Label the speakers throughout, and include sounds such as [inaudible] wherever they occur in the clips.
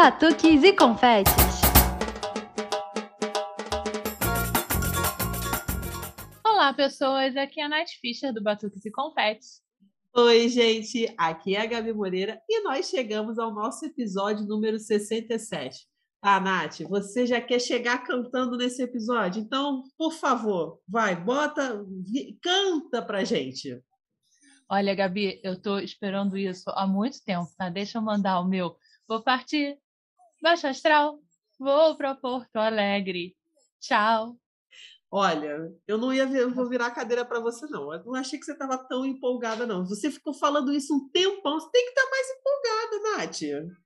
Speaker 1: batuques e confetes.
Speaker 2: Olá, pessoas. Aqui é a Nath Fischer do Batuques e Confetes.
Speaker 3: Oi, gente. Aqui é a Gabi Moreira e nós chegamos ao nosso episódio número 67. Ah, Nath, você já quer chegar cantando nesse episódio? Então, por favor, vai, bota, canta pra gente.
Speaker 2: Olha, Gabi, eu tô esperando isso há muito tempo, tá? Deixa eu mandar o meu. Vou partir, baixo astral, vou para Porto Alegre. Tchau.
Speaker 3: Olha, eu não ia vir, vou virar a cadeira para você, não. Eu não achei que você estava tão empolgada, não. Você ficou falando isso um tempão, você tem que estar tá mais empolgada, Nath.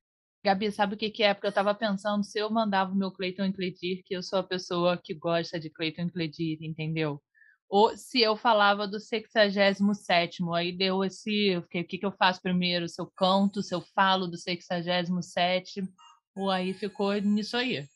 Speaker 2: Gabi, sabe o que, que é? Porque eu estava pensando se eu mandava o meu Cleiton Incledir, que eu sou a pessoa que gosta de Cleiton Incledir, entendeu? Ou se eu falava do 67, aí deu esse. O que, que eu faço primeiro? Se eu canto, se eu falo do 67, ou aí ficou nisso aí.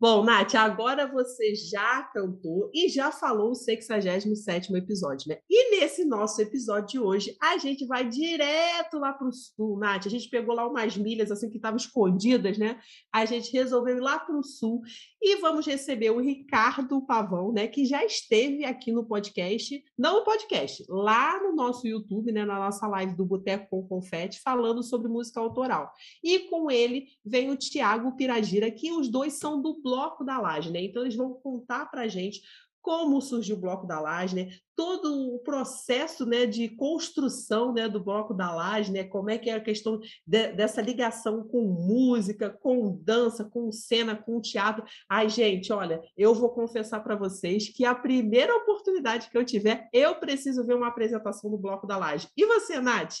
Speaker 3: Bom, Nath, agora você já cantou e já falou o 67 episódio, né? E nesse nosso episódio de hoje, a gente vai direto lá para o sul, Nath. A gente pegou lá umas milhas assim que estavam escondidas, né? A gente resolveu ir lá para o sul e vamos receber o Ricardo Pavão, né? Que já esteve aqui no podcast, não no podcast, lá no nosso YouTube, né? Na nossa live do Boteco com Confete, falando sobre música autoral. E com ele vem o Tiago Piragira, que os dois são do Bloco da Laje, né? Então eles vão contar para a gente como surgiu o Bloco da Laje, né? todo o processo né, de construção né, do Bloco da Laje, né? como é que é a questão de, dessa ligação com música, com dança, com cena, com teatro. Ai, gente, olha, eu vou confessar para vocês que a primeira oportunidade que eu tiver, eu preciso ver uma apresentação do Bloco da Laje. E você, Nath?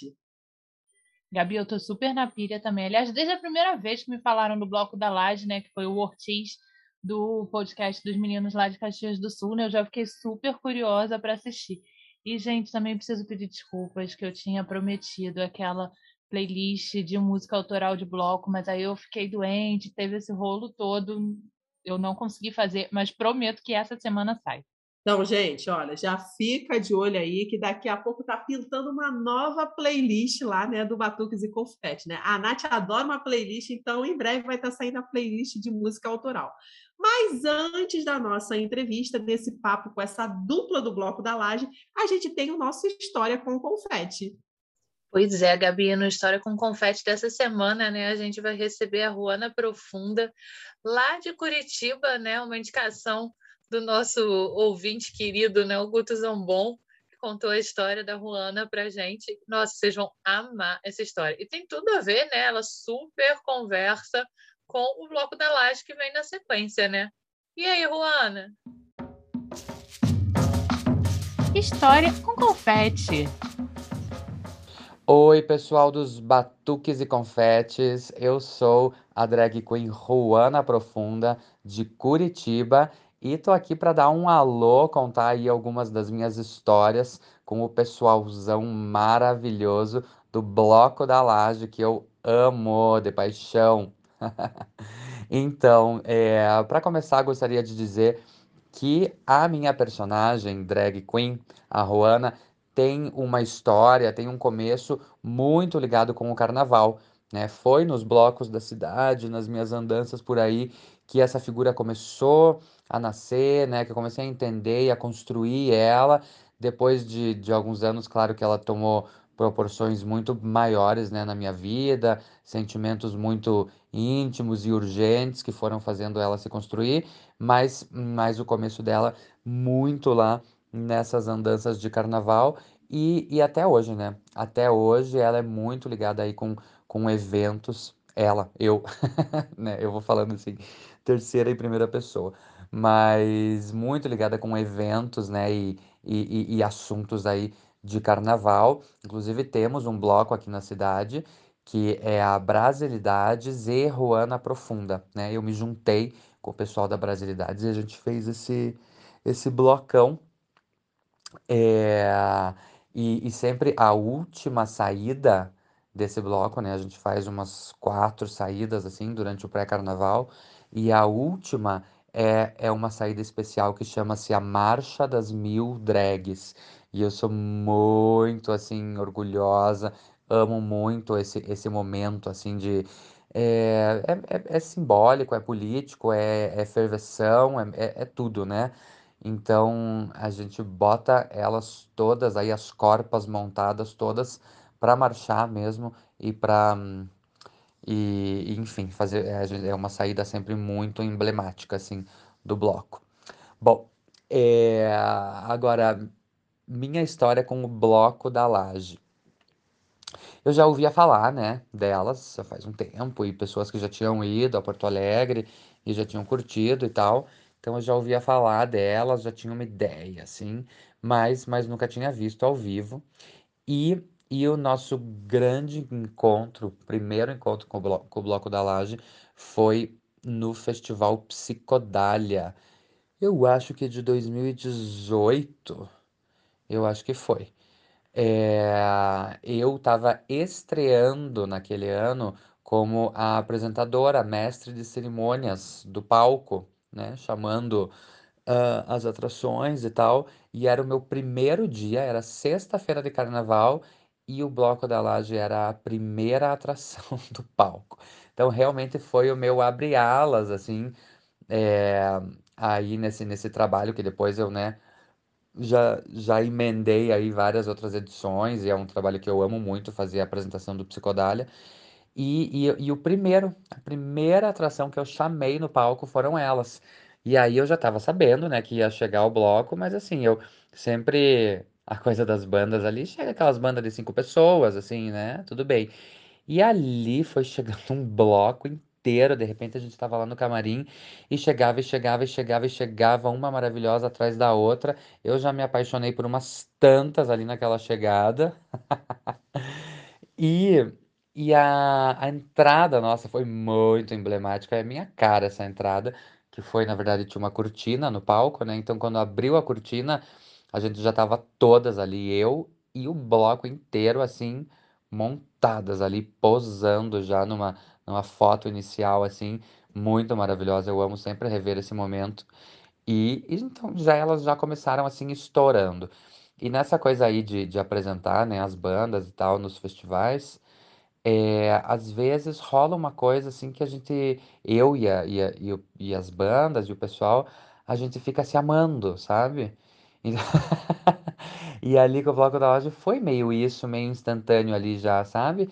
Speaker 2: Gabi, eu tô super na pilha também. Aliás, desde a primeira vez que me falaram do Bloco da Laje, né, que foi o Ortiz, do podcast dos meninos lá de Caxias do Sul, né? Eu já fiquei super curiosa para assistir. E, gente, também preciso pedir desculpas que eu tinha prometido aquela playlist de música autoral de bloco, mas aí eu fiquei doente, teve esse rolo todo, eu não consegui fazer, mas prometo que essa semana sai.
Speaker 3: Então, gente, olha, já fica de olho aí que daqui a pouco tá pintando uma nova playlist lá, né, do Batuques e Confete, né? A Nath adora uma playlist, então em breve vai estar tá saindo a playlist de música autoral. Mas antes da nossa entrevista, desse papo com essa dupla do Bloco da Laje, a gente tem o nosso História com Confete.
Speaker 2: Pois é, Gabi, no História com Confete dessa semana, né, a gente vai receber a Ruana Profunda, lá de Curitiba, né, uma indicação do nosso ouvinte querido, né, o Guto Zambon, que contou a história da Ruana pra gente. Nossa, vocês vão amar essa história. E tem tudo a ver, né, ela super conversa com o bloco da laje que vem na sequência, né? E aí, Ruana? História com confete.
Speaker 4: Oi, pessoal dos Batuques e Confetes. Eu sou a drag queen Ruana Profunda, de Curitiba, e tô aqui para dar um alô, contar aí algumas das minhas histórias com o pessoalzão maravilhoso do Bloco da Laje, que eu amo de paixão. [laughs] Então, é, para começar, gostaria de dizer que a minha personagem, drag queen, a Juana, tem uma história, tem um começo muito ligado com o carnaval. Né? Foi nos blocos da cidade, nas minhas andanças por aí, que essa figura começou a nascer, né? Que eu comecei a entender e a construir ela. Depois de, de alguns anos, claro que ela tomou proporções muito maiores né, na minha vida, sentimentos muito íntimos e urgentes que foram fazendo ela se construir, mas, mas o começo dela muito lá nessas andanças de carnaval e, e até hoje, né? Até hoje ela é muito ligada aí com, com eventos, ela, eu, [laughs] né? Eu vou falando assim, terceira e primeira pessoa, mas muito ligada com eventos, né? E, e, e assuntos aí de carnaval. Inclusive, temos um bloco aqui na cidade que é a Brasilidades e Ruana Profunda, né? Eu me juntei com o pessoal da Brasilidades e a gente fez esse, esse blocão. É, e, e sempre a última saída desse bloco, né? A gente faz umas quatro saídas assim durante o pré-carnaval e a última é, é uma saída especial que chama-se a Marcha das Mil Drags. E eu sou muito, assim, orgulhosa, amo muito esse, esse momento, assim, de, é, é, é, é simbólico, é político, é, é ferveção, é, é, é tudo, né? Então a gente bota elas todas aí, as corpas montadas todas para marchar mesmo e para e, enfim, fazer é, é uma saída sempre muito emblemática assim do bloco. Bom, é, agora minha história com o bloco da Laje. Eu já ouvia falar, né, delas já faz um tempo e pessoas que já tinham ido a Porto Alegre e já tinham curtido e tal. Então eu já ouvia falar delas, já tinha uma ideia, assim, mas, mas nunca tinha visto ao vivo. E, e o nosso grande encontro, primeiro encontro com o, Blo com o Bloco da Laje, foi no Festival Psicodália. Eu acho que de 2018, eu acho que foi. É, eu estava estreando naquele ano como a apresentadora, mestre de cerimônias do palco, né? Chamando uh, as atrações e tal. E era o meu primeiro dia, era sexta-feira de carnaval, e o Bloco da Laje era a primeira [laughs] atração do palco. Então realmente foi o meu abre-alas, assim, é, aí nesse, nesse trabalho que depois eu, né? Já, já emendei aí várias outras edições, e é um trabalho que eu amo muito, fazer a apresentação do Psicodália. E, e, e o primeiro, a primeira atração que eu chamei no palco foram elas. E aí eu já tava sabendo, né, que ia chegar o bloco, mas assim, eu sempre. A coisa das bandas ali, chega aquelas bandas de cinco pessoas, assim, né? Tudo bem. E ali foi chegando um bloco inteiro, de repente a gente estava lá no camarim e chegava e chegava e chegava e chegava uma maravilhosa atrás da outra. Eu já me apaixonei por umas tantas ali naquela chegada. [laughs] E, e a, a entrada, nossa, foi muito emblemática. É minha cara essa entrada, que foi, na verdade, tinha uma cortina no palco, né? Então, quando abriu a cortina, a gente já tava todas ali, eu e o bloco inteiro, assim, montadas ali, posando já numa, numa foto inicial, assim, muito maravilhosa. Eu amo sempre rever esse momento. E, e então já elas já começaram assim estourando. E nessa coisa aí de, de apresentar, né, as bandas e tal nos festivais, é, às vezes rola uma coisa assim que a gente, eu e, a, e, a- e, o- e as bandas e o pessoal, a gente fica se amando, sabe? [laughs] E, ali com o Bloco da Loja foi meio isso, meio instantâneo ali já, sabe?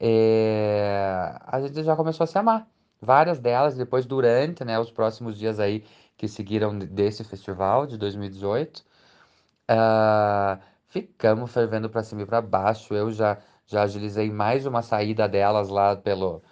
Speaker 4: É, a gente já começou a se amar. Várias delas, depois durante, né, os próximos dias aí que seguiram desse festival de 2018. Ah, ficamos fervendo pra cima e pra baixo. Eu já, já agilizei mais uma saída delas lá pelo,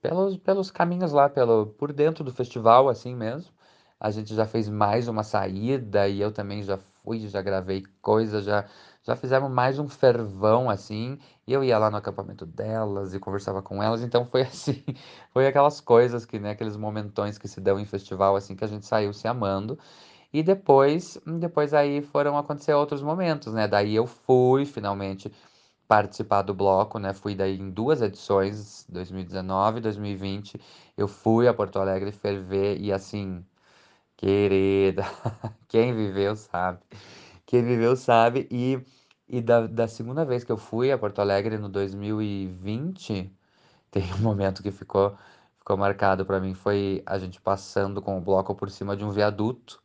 Speaker 4: pelos, pelos caminhos lá, pelo, por dentro do festival, assim mesmo. A gente já fez mais uma saída e eu também já fui, já gravei coisas, já, já fizemos mais um fervão, assim. E eu ia lá no acampamento delas e conversava com elas. Então foi [laughs] assim, foi aquelas coisas que, né, aqueles momentões que se dão em festival, assim, que a gente saiu se amando. E depois, depois aí foram acontecer outros momentos, né? Daí eu fui finalmente participar do bloco, né? Fui daí em duas edições, 2019 e 2020. Eu fui a Porto Alegre ferver e assim, querida, [laughs] quem viveu sabe. Quem viveu sabe. E, e da, da segunda vez que eu fui a Porto Alegre no 2020, [laughs] tem um momento que ficou, ficou marcado para mim. Foi a gente passando com o bloco por cima de um viaduto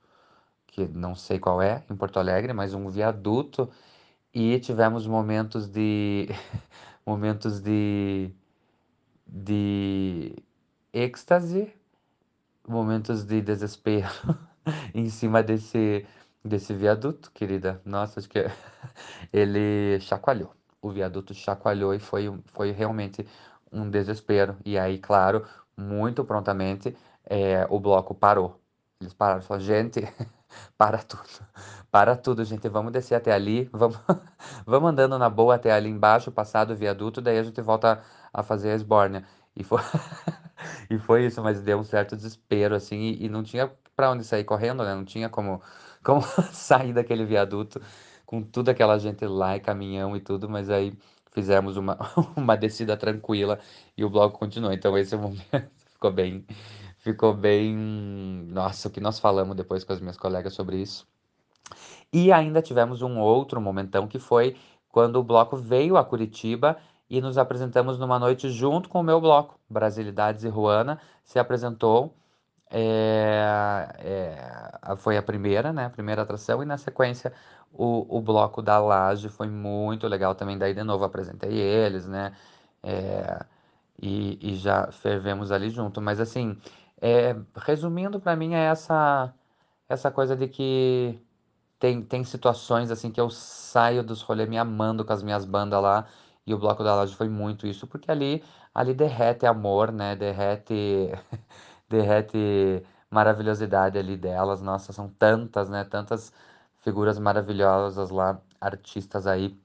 Speaker 4: que não sei qual é, em Porto Alegre, mas um viaduto e tivemos momentos de [laughs] momentos de de êxtase, momentos de desespero [laughs] em cima desse desse viaduto, querida. Nossa, acho que [laughs] ele chacoalhou. O viaduto chacoalhou e foi foi realmente um desespero. E aí, claro, muito prontamente, eh, o bloco parou. Eles pararam e falaram, gente, [laughs] para tudo. Para tudo, gente. Vamos descer até ali. Vamos, [laughs] vamos andando na boa até ali embaixo, passar do viaduto, daí a gente volta a fazer a esbórnia. E foi, e foi isso, mas deu um certo desespero, assim, e, e não tinha pra onde sair correndo, né? Não tinha como, [laughs] como [laughs] sair daquele viaduto com toda aquela gente lá e caminhão e tudo, mas aí fizemos uma, [laughs] uma descida tranquila e o bloco continuou. Então esse momento ficou bem, ficou bem. Nossa, o que nós falamos depois com as minhas colegas sobre isso. E ainda tivemos um outro momentão que foi quando o bloco veio a Curitiba e nos apresentamos numa noite junto com o meu bloco, Brasilidades e Ruana, se apresentou. É, é, foi a primeira, né? A primeira atração, e na sequência o, o bloco da Laje foi muito legal também. Daí, de novo, apresentei eles, né? É, e, e já fervemos ali junto. Mas, assim, é, resumindo, para mim, é essa, essa coisa de que tem, tem situações assim que eu saio dos rolês me amando com as minhas bandas lá. E o Bloco da Laje foi muito isso, porque ali, ali derrete amor, né? Derrete, [laughs] derrete maravilhosidade ali delas. Nossa, são tantas, né? Tantas figuras maravilhosas lá, artistas aí,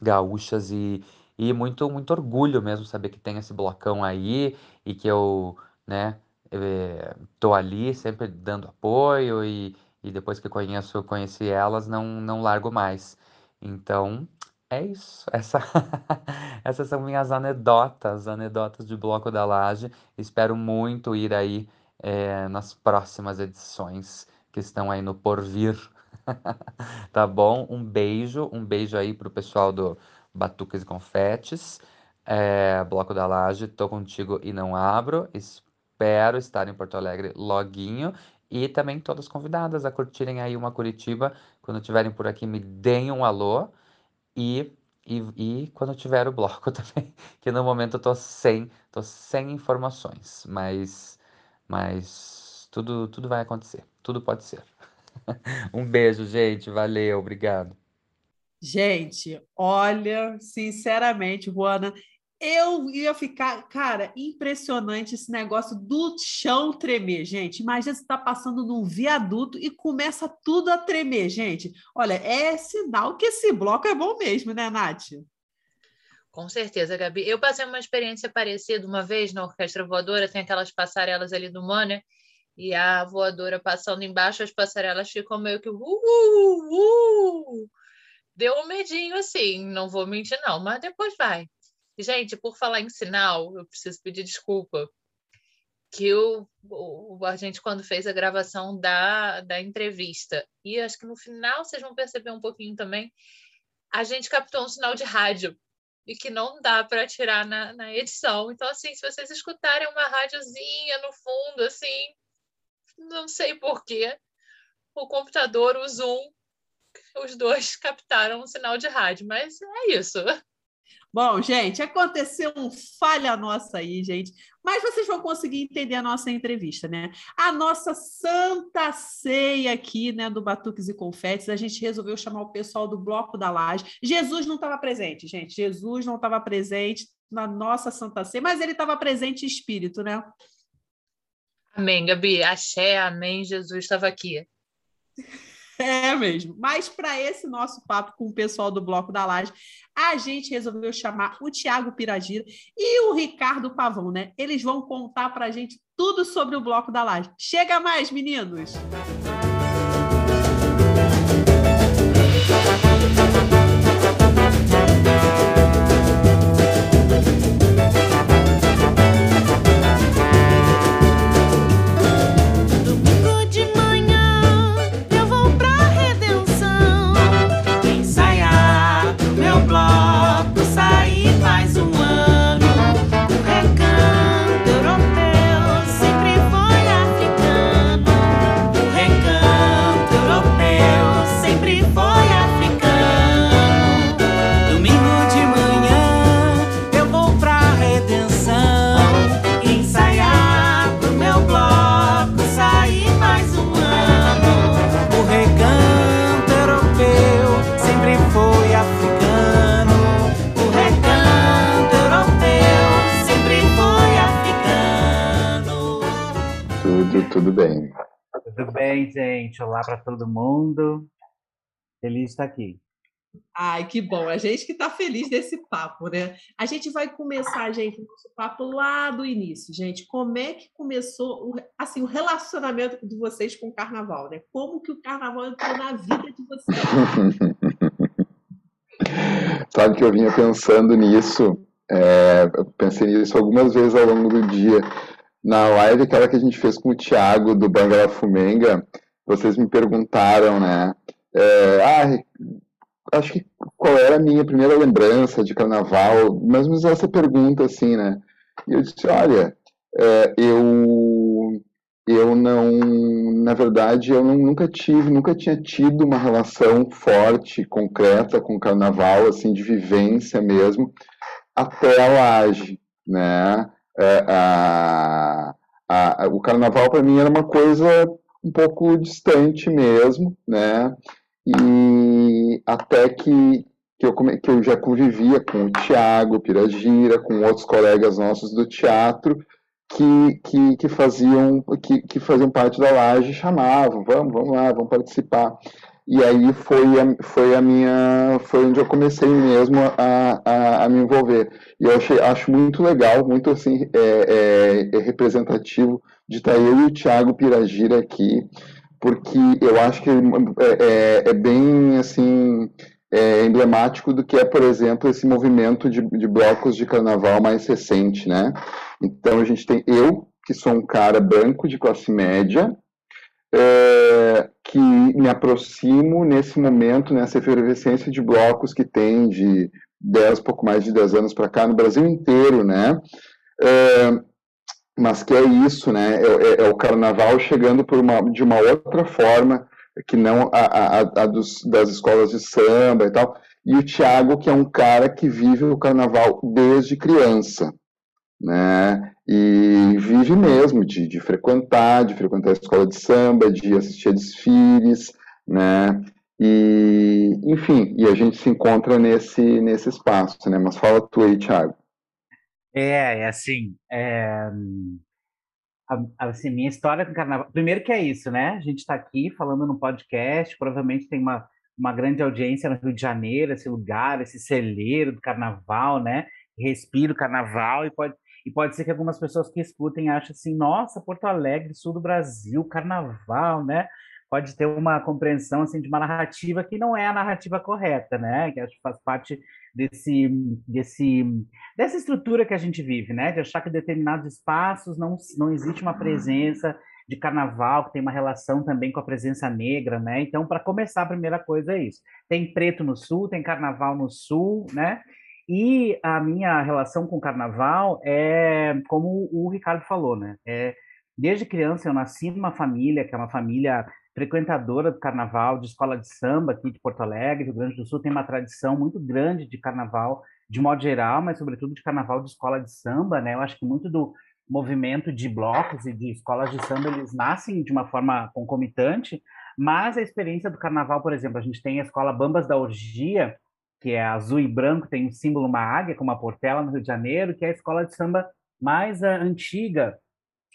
Speaker 4: gaúchas e, e muito, muito orgulho mesmo saber que tem esse blocão aí e que eu, né, eh, tô ali sempre dando apoio e, e depois que conheço, conheci elas, não, não largo mais. Então, é isso. Essa, [laughs] essas são minhas anedotas, anedotas de Bloco da Laje. Espero muito ir aí é, nas próximas edições que estão aí no porvir. [laughs] tá bom? Um beijo, um beijo aí pro pessoal do Batuques e Confetes, é, Bloco da Laje, tô contigo e não abro. Espero estar em Porto Alegre loguinho e também todas convidadas a curtirem aí uma Curitiba. Quando estiverem por aqui, me deem um alô. E, e, e quando tiver o bloco [laughs] também, que no momento eu tô sem, tô sem informações. Mas, mas tudo, tudo vai acontecer. Tudo pode ser. [laughs] um beijo, gente. Valeu, obrigado.
Speaker 3: Gente, olha, sinceramente, Juana, eu ia ficar, cara, impressionante esse negócio do chão tremer, gente. Imagina você está passando num viaduto e começa tudo a tremer, gente. Olha, é sinal que esse bloco é bom mesmo, né, Nath?
Speaker 5: Com certeza, Gabi. Eu passei uma experiência parecida uma vez na Orquestra Voadora, tem aquelas passarelas ali do Monner, e a voadora passando embaixo, as passarelas ficam meio que uh, uh, uh. Deu um medinho assim, não vou mentir não, mas depois vai. Gente, por falar em sinal, eu preciso pedir desculpa. Que o, o, a gente, quando fez a gravação da, da entrevista, e acho que no final vocês vão perceber um pouquinho também, a gente captou um sinal de rádio e que não dá para tirar na, na edição. Então, assim, se vocês escutarem uma rádiozinha no fundo, assim, não sei porquê, o computador, o Zoom, os dois captaram um sinal de rádio, mas é isso.
Speaker 3: Bom, gente, aconteceu um falha nossa aí, gente, mas vocês vão conseguir entender a nossa entrevista, né? A nossa santa ceia aqui, né, do Batuques e Confetes, a gente resolveu chamar o pessoal do Bloco da Laje. Jesus não estava presente, gente, Jesus não estava presente na nossa santa ceia, mas ele estava presente em espírito, né?
Speaker 5: Amém, Gabi. Axé, amém. Jesus estava aqui. [laughs]
Speaker 3: É mesmo. Mas para esse nosso papo com o pessoal do Bloco da Laje, a gente resolveu chamar o Tiago Piragira e o Ricardo Pavão, né? Eles vão contar para a gente tudo sobre o Bloco da Laje. Chega mais, meninos!
Speaker 6: tudo bem,
Speaker 7: gente? Olá para todo mundo. Feliz de estar aqui.
Speaker 3: Ai, que bom. A gente que está feliz desse papo, né? A gente vai começar, gente, o nosso papo lá do início, gente. Como é que começou o, assim, o relacionamento de vocês com o carnaval, né? Como que o carnaval entrou na vida de vocês? [laughs]
Speaker 6: Sabe que eu vinha pensando nisso, é, pensei nisso algumas vezes ao longo do dia na live, aquela que a gente fez com o Thiago do Bangala Fumenga, vocês me perguntaram, né? É, ah,
Speaker 1: acho que qual era a minha primeira lembrança de carnaval, menos essa pergunta, assim, né? E eu disse, olha, é, eu, eu não, na verdade, eu não, nunca tive, nunca tinha tido uma relação forte, concreta com o carnaval, assim, de vivência mesmo, até a laje, né? É, a, a, o carnaval para mim era uma coisa um pouco distante mesmo, né? E até que, que, eu, que eu já convivia com o Tiago Piragira, com outros colegas nossos do teatro, que, que, que, faziam, que, que faziam parte da laje chamavam, vamos, vamos lá, vamos participar. E aí foi foi a minha, foi onde eu comecei mesmo a, a, a me envolver. E eu achei, acho muito legal, muito assim, é, é, é representativo de estar eu e o Thiago Piragira aqui, porque eu acho que é, é, é bem assim é, emblemático do que é, por exemplo, esse movimento de, de, blocos de carnaval mais recente, né? Então a gente tem eu, que sou um cara branco de classe média, é, que me aproximo nesse momento, nessa efervescência de blocos que tem de 10, pouco mais de 10 anos para cá, no Brasil inteiro, né? É, mas que é isso, né? É, é, é, o carnaval chegando por uma, de uma outra forma que não a, a, a dos, das escolas de samba e tal. E o Tiago, que é um cara que vive o carnaval desde criança, né? E vive mesmo de, de frequentar, de frequentar a escola de samba, de assistir a desfiles, né? E, enfim, e a gente se encontra nesse, nesse espaço, né? Mas fala tu aí, Thiago.
Speaker 7: É, é assim, é, assim, minha história com carnaval. Primeiro que é isso, né? A gente está aqui falando no podcast, provavelmente tem uma, uma grande audiência no Rio de Janeiro, esse lugar, esse celeiro do carnaval, né? Respira o carnaval e pode, e pode ser que algumas pessoas que escutem achem assim, nossa, Porto Alegre, sul do Brasil, carnaval, né? Pode ter uma compreensão assim de uma narrativa que não é a narrativa correta, né? Que acho que faz parte desse, desse, dessa estrutura que a gente vive, né? De achar que determinados espaços não, não existe uma presença de carnaval, que tem uma relação também com a presença negra, né? Então, para começar, a primeira coisa é isso. Tem preto no sul, tem carnaval no sul, né? E a minha relação com o carnaval é, como o Ricardo falou, né? É, desde criança eu nasci numa família que é uma família frequentadora do carnaval, de escola de samba aqui de Porto Alegre, Rio Grande do Sul tem uma tradição muito grande de carnaval, de modo geral, mas sobretudo de carnaval de escola de samba, né? Eu acho que muito do movimento de blocos e de escolas de samba eles nascem de uma forma concomitante, mas a experiência do carnaval, por exemplo, a gente tem a escola Bambas da Orgia, que é azul e branco, tem um símbolo uma águia com uma portela no Rio de Janeiro, que é a escola de samba mais uh, antiga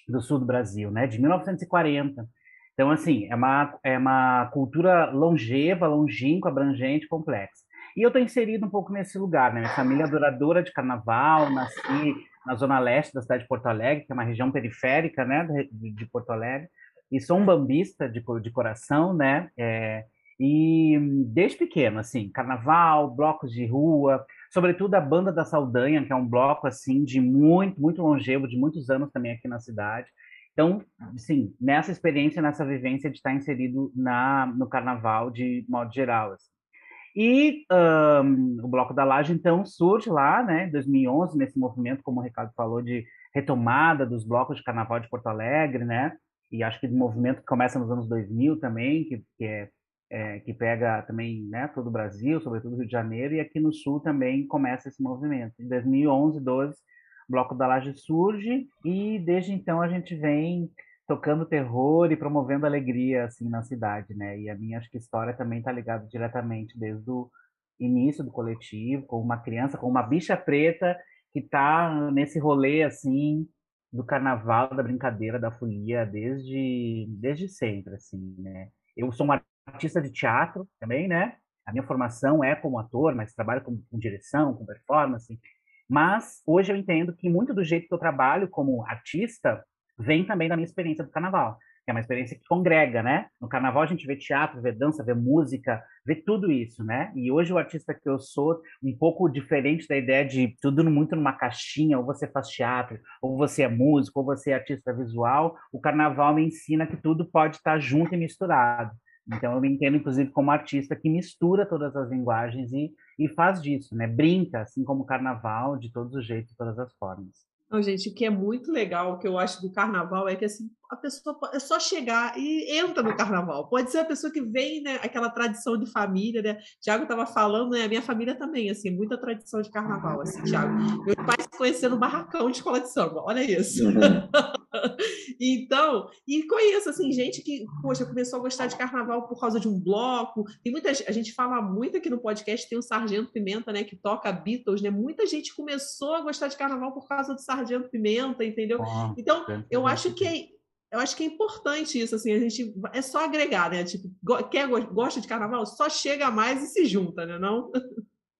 Speaker 7: do sul do Brasil, né, de 1940. Então, assim, é uma, é uma cultura longeva, longínqua, abrangente, complexa. E eu estou inserido um pouco nesse lugar, né? Minha família é adoradora de carnaval, nasci na zona leste da cidade de Porto Alegre, que é uma região periférica, né, de, de Porto Alegre, e sou um bambista de, de coração, né? É, e desde pequeno, assim, carnaval, blocos de rua, sobretudo a Banda da Saldanha, que é um bloco, assim, de muito, muito longevo, de muitos anos também aqui na cidade. Então, sim, nessa experiência, nessa vivência de estar inserido na, no carnaval de modo geral. Assim. E um, o Bloco da Laje, então, surge lá, né, em 2011, nesse movimento, como o Ricardo falou, de retomada dos blocos de carnaval de Porto Alegre, né, e acho que do movimento que começa nos anos 2000 também, que, que, é, é, que pega também né, todo o Brasil, sobretudo Rio de Janeiro, e aqui no Sul também começa esse movimento. Em 2011, 12, Bloco da Laje surge e desde então a gente vem tocando terror e promovendo alegria assim na cidade, né? E a minha acho que história também está ligada diretamente desde o início do coletivo, com uma criança, com uma bicha preta que está nesse rolê assim do carnaval, da brincadeira, da folia desde desde sempre, assim, né? Eu sou uma artista de teatro também, né? A minha formação é como ator, mas trabalho com, com direção, com performance. Mas hoje eu entendo que muito do jeito que eu trabalho como artista vem também da minha experiência do carnaval, que é uma experiência que congrega, né? No carnaval a gente vê teatro, vê dança, vê música, vê tudo isso, né? E hoje o artista que eu sou, um pouco diferente da ideia de tudo muito numa caixinha, ou você faz teatro, ou você é músico, ou você é artista visual, o carnaval me ensina que tudo pode estar junto e misturado. Então eu me entendo, inclusive, como artista que mistura todas as linguagens e, e faz disso, né? Brinca, assim como o carnaval, de todos os jeitos, de todas as formas.
Speaker 3: Não, gente, o que é muito legal, o que eu acho do carnaval é que assim, a pessoa é só chegar e entra no carnaval. Pode ser a pessoa que vem, né, aquela tradição de família, né? Tiago estava falando, né, a minha família também, assim, muita tradição de carnaval, assim, Tiago. Meu pai se conheceu no barracão de escola de samba, olha isso. Uhum. [laughs] [laughs] então, e conheço, assim, gente que, poxa, começou a gostar de carnaval por causa de um bloco. Tem muita a gente fala muito aqui no podcast, tem o Sargento Pimenta, né, que toca Beatles, né? Muita gente começou a gostar de carnaval por causa do Sargento Pimenta, entendeu? então, eu acho que é eu acho que é importante isso, assim, a gente é só agregar, né? Tipo, quer gosta de carnaval, só chega mais e se junta, né? Não?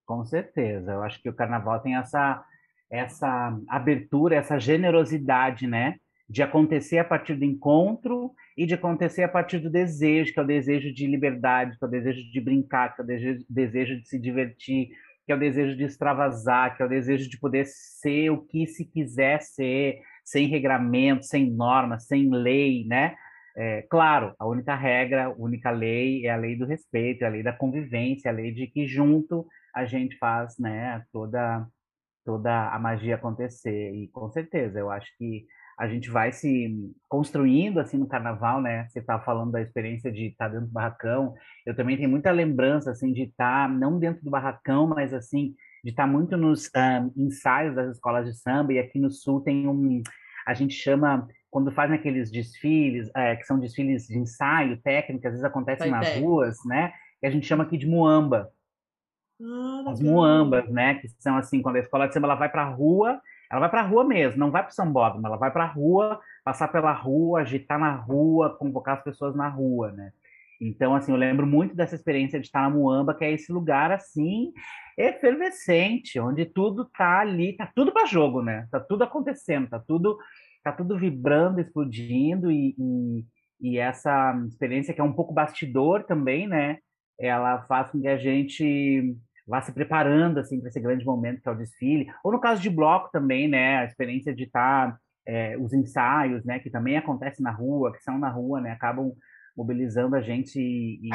Speaker 7: Com certeza. Eu acho que o carnaval tem essa essa abertura, essa generosidade, né? De acontecer a partir do encontro e de acontecer a partir do desejo, que é o desejo de liberdade, que é o desejo de brincar, que é o desejo, de se divertir, que é o desejo de extravasar, que é o desejo de poder ser o que se quiser ser, sem regramento, sem normas, sem lei, né? É, claro, a única regra, a única lei é a lei do respeito, é a lei da convivência, é a lei de que junto a gente faz, né, toda toda a magia acontecer. E com certeza, eu acho que a gente vai se construindo assim no carnaval, né? Você estava falando da experiência de estar dentro do barracão. Eu também tenho muita lembrança assim de estar não dentro do barracão, mas assim de estar muito nos um, ensaios das escolas de samba, e aqui no Sul tem um, a gente chama, quando fazem aqueles desfiles, é, que são desfiles de ensaio, técnica, às vezes acontecem nas ruas, né, que a gente chama aqui de muamba. Ah, As muambas, né, que são assim, quando a escola de samba ela vai para a rua, ela vai para a rua mesmo, não vai para o sambódromo, ela vai para a rua, passar pela rua, agitar na rua, convocar as pessoas na rua, né. Então, assim, eu lembro muito dessa experiência de estar na Muamba, que é esse lugar, assim, efervescente, onde tudo tá ali, tá tudo para jogo, né? Tá tudo acontecendo, tá tudo, tá tudo vibrando, explodindo, e, e, e essa experiência que é um pouco bastidor também, né? Ela faz com que a gente vá se preparando, assim, para esse grande momento que é o desfile. Ou no caso de bloco também, né? A experiência de estar... É, os ensaios, né, que também acontecem na rua, que são na rua, né, acabam mobilizando a gente e, e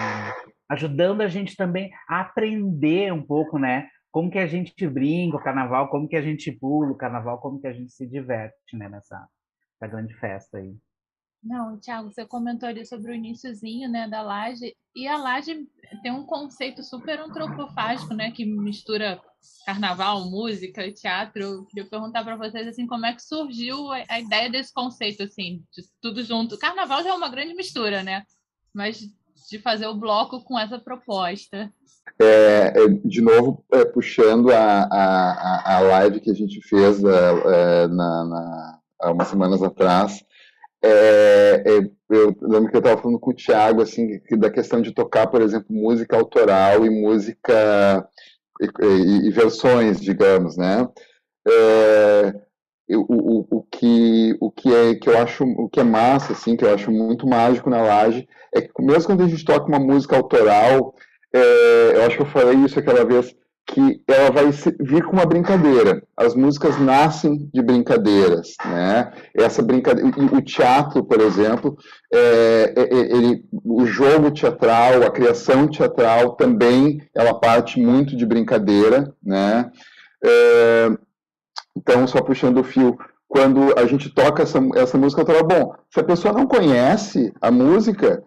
Speaker 7: ajudando a gente também a aprender um pouco, né? Como que a gente brinca o carnaval, como que a gente pula o carnaval, como que a gente se diverte, né? Nessa, nessa grande festa aí.
Speaker 2: Não, Thiago, você comentou ali sobre o iníciozinho, né, da laje, e a laje tem um conceito super antropofágico, né, que mistura carnaval, música teatro. Eu queria perguntar para vocês assim, como é que surgiu a, ideia desse conceito assim, de tudo junto. Carnaval já é uma grande mistura, né? Mas de fazer o bloco com essa proposta.
Speaker 1: É, é de novo, é, puxando a, a, a live que a gente fez é, na, na, há umas semanas atrás, é, é, eu lembro que eu estava falando com o Thiago assim, da questão de tocar, por exemplo, música autoral e música e, e versões, digamos, né? É, o, o, o, que, o que é que eu acho o que é massa assim que eu acho muito mágico na laje é que mesmo quando a gente toca uma música autoral é, eu acho que eu falei isso aquela vez que ela vai vir com uma brincadeira. As músicas nascem de brincadeiras, né? Essa brincadeira, o teatro, por exemplo, é, é, é, ele, o jogo teatral, a criação teatral também, ela parte muito de brincadeira, né? É, então, só puxando o fio, quando a gente toca essa, essa música, eu bom, se a pessoa não conhece a música,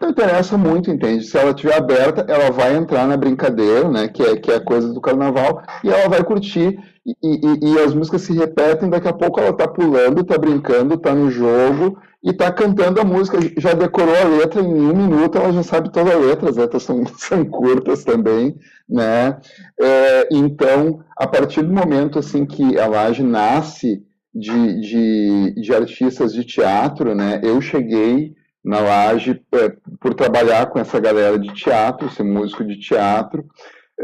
Speaker 1: não interessa muito, entende? Se ela estiver aberta, ela vai entrar na brincadeira, né? Que é, que é a coisa do carnaval, e ela vai curtir. E, e, e as músicas se repetem, daqui a pouco ela tá pulando, tá brincando, tá no jogo e tá cantando a música. Já decorou a letra em um minuto, ela já sabe toda a letra, as letras são, [laughs] são curtas também, né? É, então, a partir do momento assim que a Laje nasce de, de, de artistas de teatro, né? Eu cheguei na Laje é, por trabalhar com essa galera de teatro, ser músico de teatro.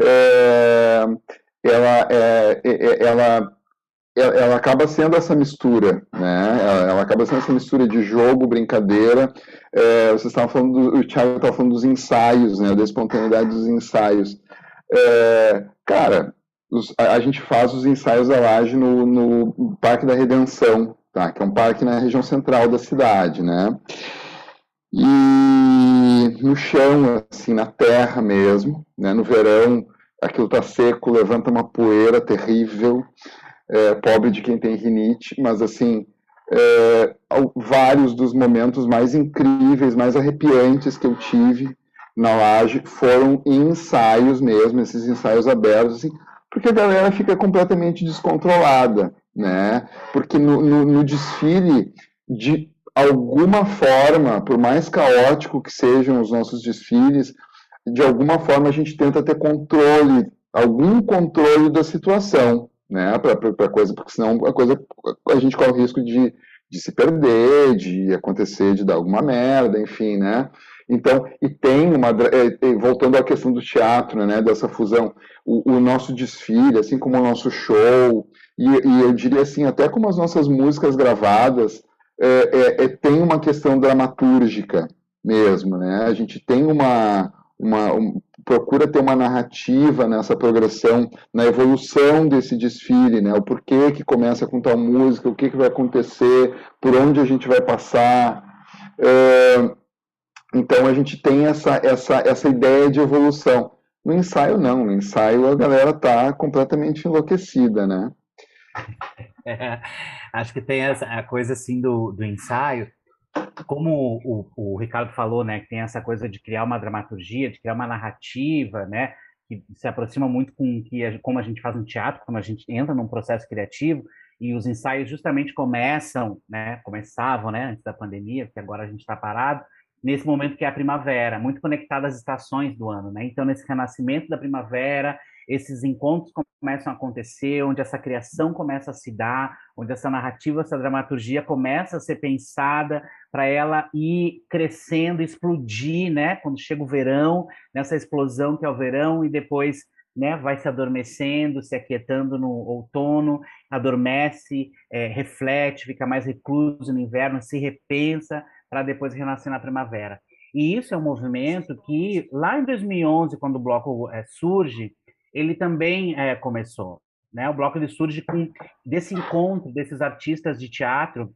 Speaker 1: É, ela, é, é, é ela, ela acaba sendo essa mistura, né? Ela, ela, acaba sendo essa mistura de jogo, brincadeira. É, vocês estavam falando, do, o Thiago estava falando dos ensaios, né? Da espontaneidade dos ensaios. cara, os, a, a, gente faz os ensaios da Laje no, no Parque da Redenção, tá? Que é um parque na região central da cidade, né? E no chão, assim, na terra mesmo, né? No verão, aquilo tá seco, levanta uma poeira terrível, é, pobre de quem tem rinite, mas assim, é, vários dos momentos mais incríveis, mais arrepiantes que eu tive na laje foram em ensaios mesmo, esses ensaios abertos, assim, porque a galera fica completamente descontrolada, né? Porque no, no, no desfile, de alguma forma, por mais caótico que sejam os nossos desfiles, de alguma forma a gente tenta ter controle, algum controle da situação, né? Para coisa, porque senão a coisa a gente corre o risco de, de se perder, de acontecer, de dar alguma merda, enfim, né? Então, e tem uma. É, voltando à questão do teatro, né, dessa fusão, o, o nosso desfile, assim como o nosso show, e, e, eu diria assim, até como as nossas músicas gravadas, é, é, é, tem uma questão dramatúrgica mesmo, né? A gente tem uma. uma um, procura ter uma narrativa nessa progressão, na evolução desse desfile, né? O porquê que começa com tal música, o que, que vai acontecer, por onde a gente vai passar. É, então a gente tem essa, essa, essa ideia de evolução. No ensaio, não. No ensaio, a galera está completamente enlouquecida, né? [laughs]
Speaker 7: Acho que tem essa, a coisa assim do, do ensaio, como o, o, Ricardo falou, né, que tem essa coisa de criar uma dramaturgia, de criar uma narrativa, né, que se aproxima muito com que a, como a gente faz no teatro, como a gente entra num processo criativo, e os ensaios justamente começam, né, começavam, né, antes da pandemia, porque agora a gente está parado, nesse momento que é a primavera, muito conectado às estações do ano, né? Então, nesse renascimento da primavera, esses encontros começam a acontecer, onde essa criação começa a se dar, onde essa narrativa, essa dramaturgia começa a ser pensada para ela ir crescendo, explodir, né? Quando chega o verão, nessa explosão que é o verão, e depois né, vai se adormecendo, se aquietando no outono, adormece, é, reflete, fica mais recluso no inverno, se repensa, para depois renascer na primavera. E isso é um movimento que, lá em 2011, quando o bloco é, surge, ele também é, começou. Né? O bloco ele surge com, desse encontro desses artistas de teatro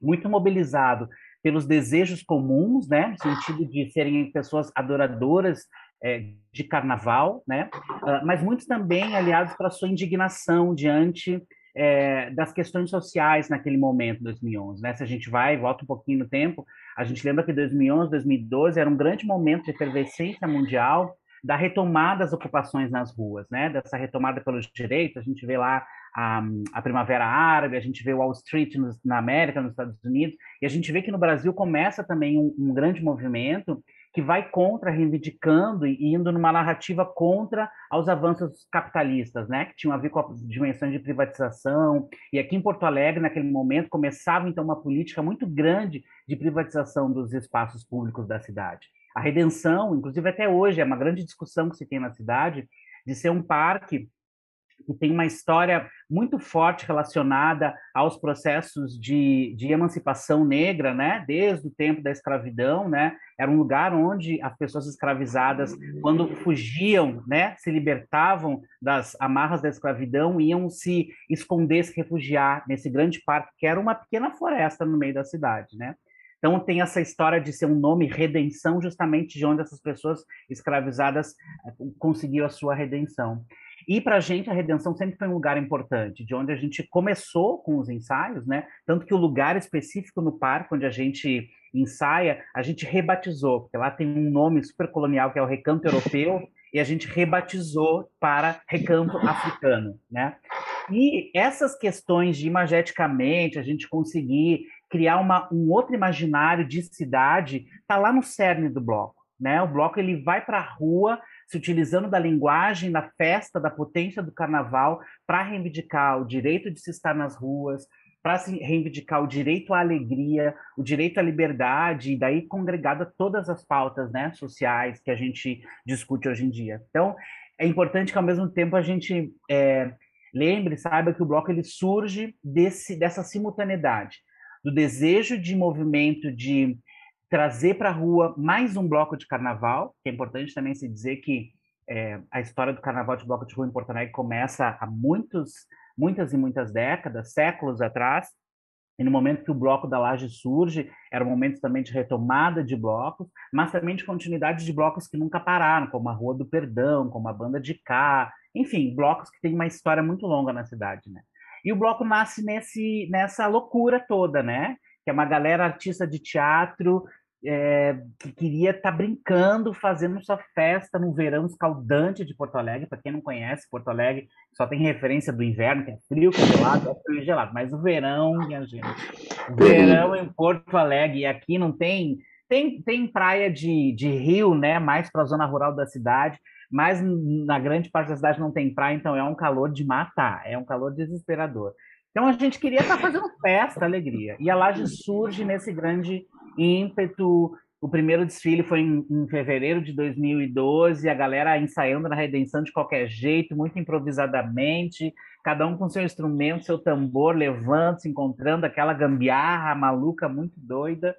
Speaker 7: muito mobilizado pelos desejos comuns, né, no sentido de serem pessoas adoradoras é, de carnaval, né, uh, mas muitos também aliados para sua indignação diante é, das questões sociais naquele momento, 2011. Né? Se a gente vai, volta um pouquinho no tempo, a gente lembra que 2011, 2012 era um grande momento de efervescência mundial da retomada das ocupações nas ruas, né? dessa retomada pelos direitos. A gente vê lá a, a Primavera Árabe, a gente vê Wall Street nos, na América, nos Estados Unidos, e a gente vê que no Brasil começa também um, um grande movimento que vai contra, reivindicando e indo numa narrativa contra aos avanços capitalistas, né, que tinham a ver com a dimensão de privatização. E aqui em Porto Alegre, naquele momento, começava então uma política muito grande de privatização dos espaços públicos da cidade. A redenção, inclusive até hoje, é uma grande discussão que se tem na cidade, de ser um parque que tem uma história muito forte relacionada aos processos de, de emancipação negra, né? Desde o tempo da escravidão, né? Era um lugar onde as pessoas escravizadas, quando fugiam, né? Se libertavam das amarras da escravidão, iam se esconder, se refugiar nesse grande parque que era uma pequena floresta no meio da cidade, né? Então tem essa história de ser um nome redenção, justamente de onde essas pessoas escravizadas eh, conseguiram a sua redenção. E para a gente a redenção sempre foi um lugar importante, de onde a gente começou com os ensaios, né? Tanto que o lugar específico no parque onde a gente ensaia, a gente rebatizou, porque lá tem um nome super colonial que é o Recanto Europeu, [laughs] e a gente rebatizou para Recanto Africano, né? E essas questões de imageticamente a gente conseguir criar uma, um outro imaginário de cidade, tá lá no cerne do bloco, né? O bloco ele vai para a rua se utilizando da linguagem da festa, da potência do carnaval, para reivindicar o direito de se estar nas ruas, para reivindicar o direito à alegria, o direito à liberdade, e daí congregado a todas as pautas né, sociais que a gente discute hoje em dia. Então, é importante que, ao mesmo tempo, a gente é, lembre, saiba que o bloco ele surge desse, dessa simultaneidade, do desejo de movimento de trazer para a rua mais um bloco de carnaval, que é importante também se dizer que é, a história do carnaval de bloco de rua em Porto Alegre começa há muitos, muitas e muitas décadas, séculos atrás, E no momento que o bloco da Laje surge, era um momento também de retomada de blocos, mas também de continuidade de blocos que nunca pararam, como a Rua do Perdão, como a Banda de Cá, enfim, blocos que têm uma história muito longa na cidade, né? E o bloco nasce nesse, nessa loucura toda, né? Que é uma galera artista de teatro é, que queria estar tá brincando, fazendo sua festa no verão escaldante de Porto Alegre. Para quem não conhece, Porto Alegre só tem referência do inverno, que é frio, que é gelado, é frio e gelado. Mas o verão, minha gente, verão em Porto Alegre, e aqui não tem. Tem, tem praia de, de rio, né? Mais para a zona rural da cidade, mas na grande parte da cidade não tem praia, então é um calor de matar, é um calor desesperador. Então a gente queria estar tá fazendo festa, alegria. E a Laje surge nesse grande ímpeto. O primeiro desfile foi em, em, fevereiro de 2012, a galera ensaiando na Redenção de qualquer jeito, muito improvisadamente, cada um com seu instrumento, seu tambor, levando, se encontrando, aquela gambiarra maluca, muito doida,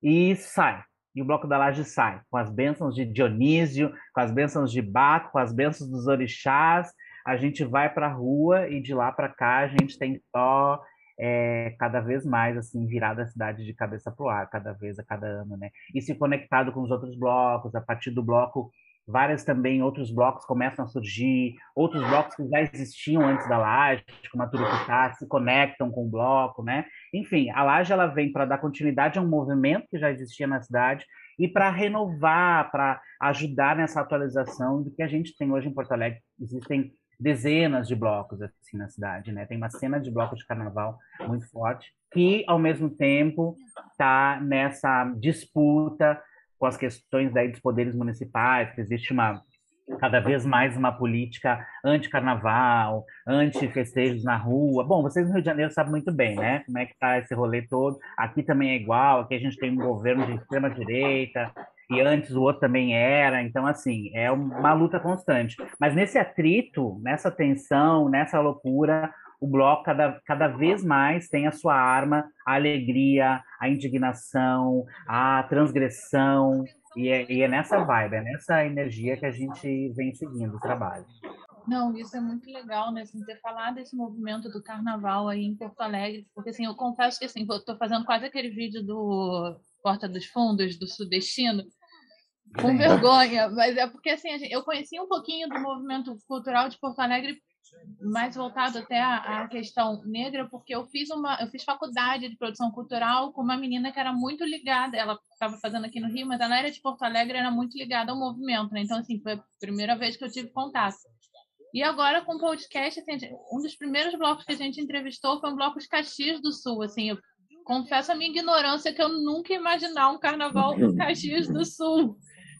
Speaker 7: e sai. E o Bloco da Laje sai, com as bênçãos de Dionísio, com as bênçãos de Baco, com as bênçãos dos orixás, a gente vai para a rua e de lá para cá a gente tem só é, cada vez mais assim virada a cidade de cabeça para o ar, cada vez a cada ano, né? E se conectado com os outros blocos, a partir do bloco várias também outros blocos começam a surgir, outros blocos que já existiam antes da laje, como a Turupitá, se conectam com o bloco, né? Enfim, a laje ela vem para dar continuidade a um movimento que já existia na cidade e para renovar, para ajudar nessa atualização do que a gente tem hoje em Porto Alegre. Existem dezenas de blocos assim na cidade, né? Tem uma cena de bloco de carnaval muito forte que ao mesmo tempo está nessa disputa com as questões daí dos poderes municipais, que existe uma cada vez mais uma política anti-carnaval, anti-festejos na rua. Bom, vocês no Rio de Janeiro sabem muito bem, né? Como é que tá esse rolê todo. Aqui também é igual, aqui a gente tem um governo de extrema direita, e antes o outro também era. Então, assim, é uma luta constante. Mas nesse atrito, nessa tensão, nessa loucura, o bloco cada, cada vez mais tem a sua arma, a alegria, a indignação, a transgressão. E é, e é nessa vibe, é nessa energia que a gente vem seguindo o trabalho.
Speaker 2: Não, isso é muito legal, né? Assim, ter falado desse movimento do carnaval aí em Porto Alegre, porque assim, eu confesso que assim, eu tô fazendo quase aquele vídeo do Porta dos Fundos, do Sudestino, com vergonha, mas é porque assim, eu conheci um pouquinho do movimento cultural de Porto Alegre mais voltado até à questão negra, porque eu fiz uma, eu fiz faculdade de produção cultural com uma menina que era muito ligada, ela estava fazendo aqui no Rio, mas ela era de Porto Alegre, era muito ligada ao movimento, né? Então assim, foi a primeira vez que eu tive contato. E agora com o podcast, assim, um dos primeiros blocos que a gente entrevistou foi um bloco de Caxias do Sul, assim, eu confesso a minha ignorância que eu nunca ia imaginar um carnaval [laughs] em Caxias do Sul.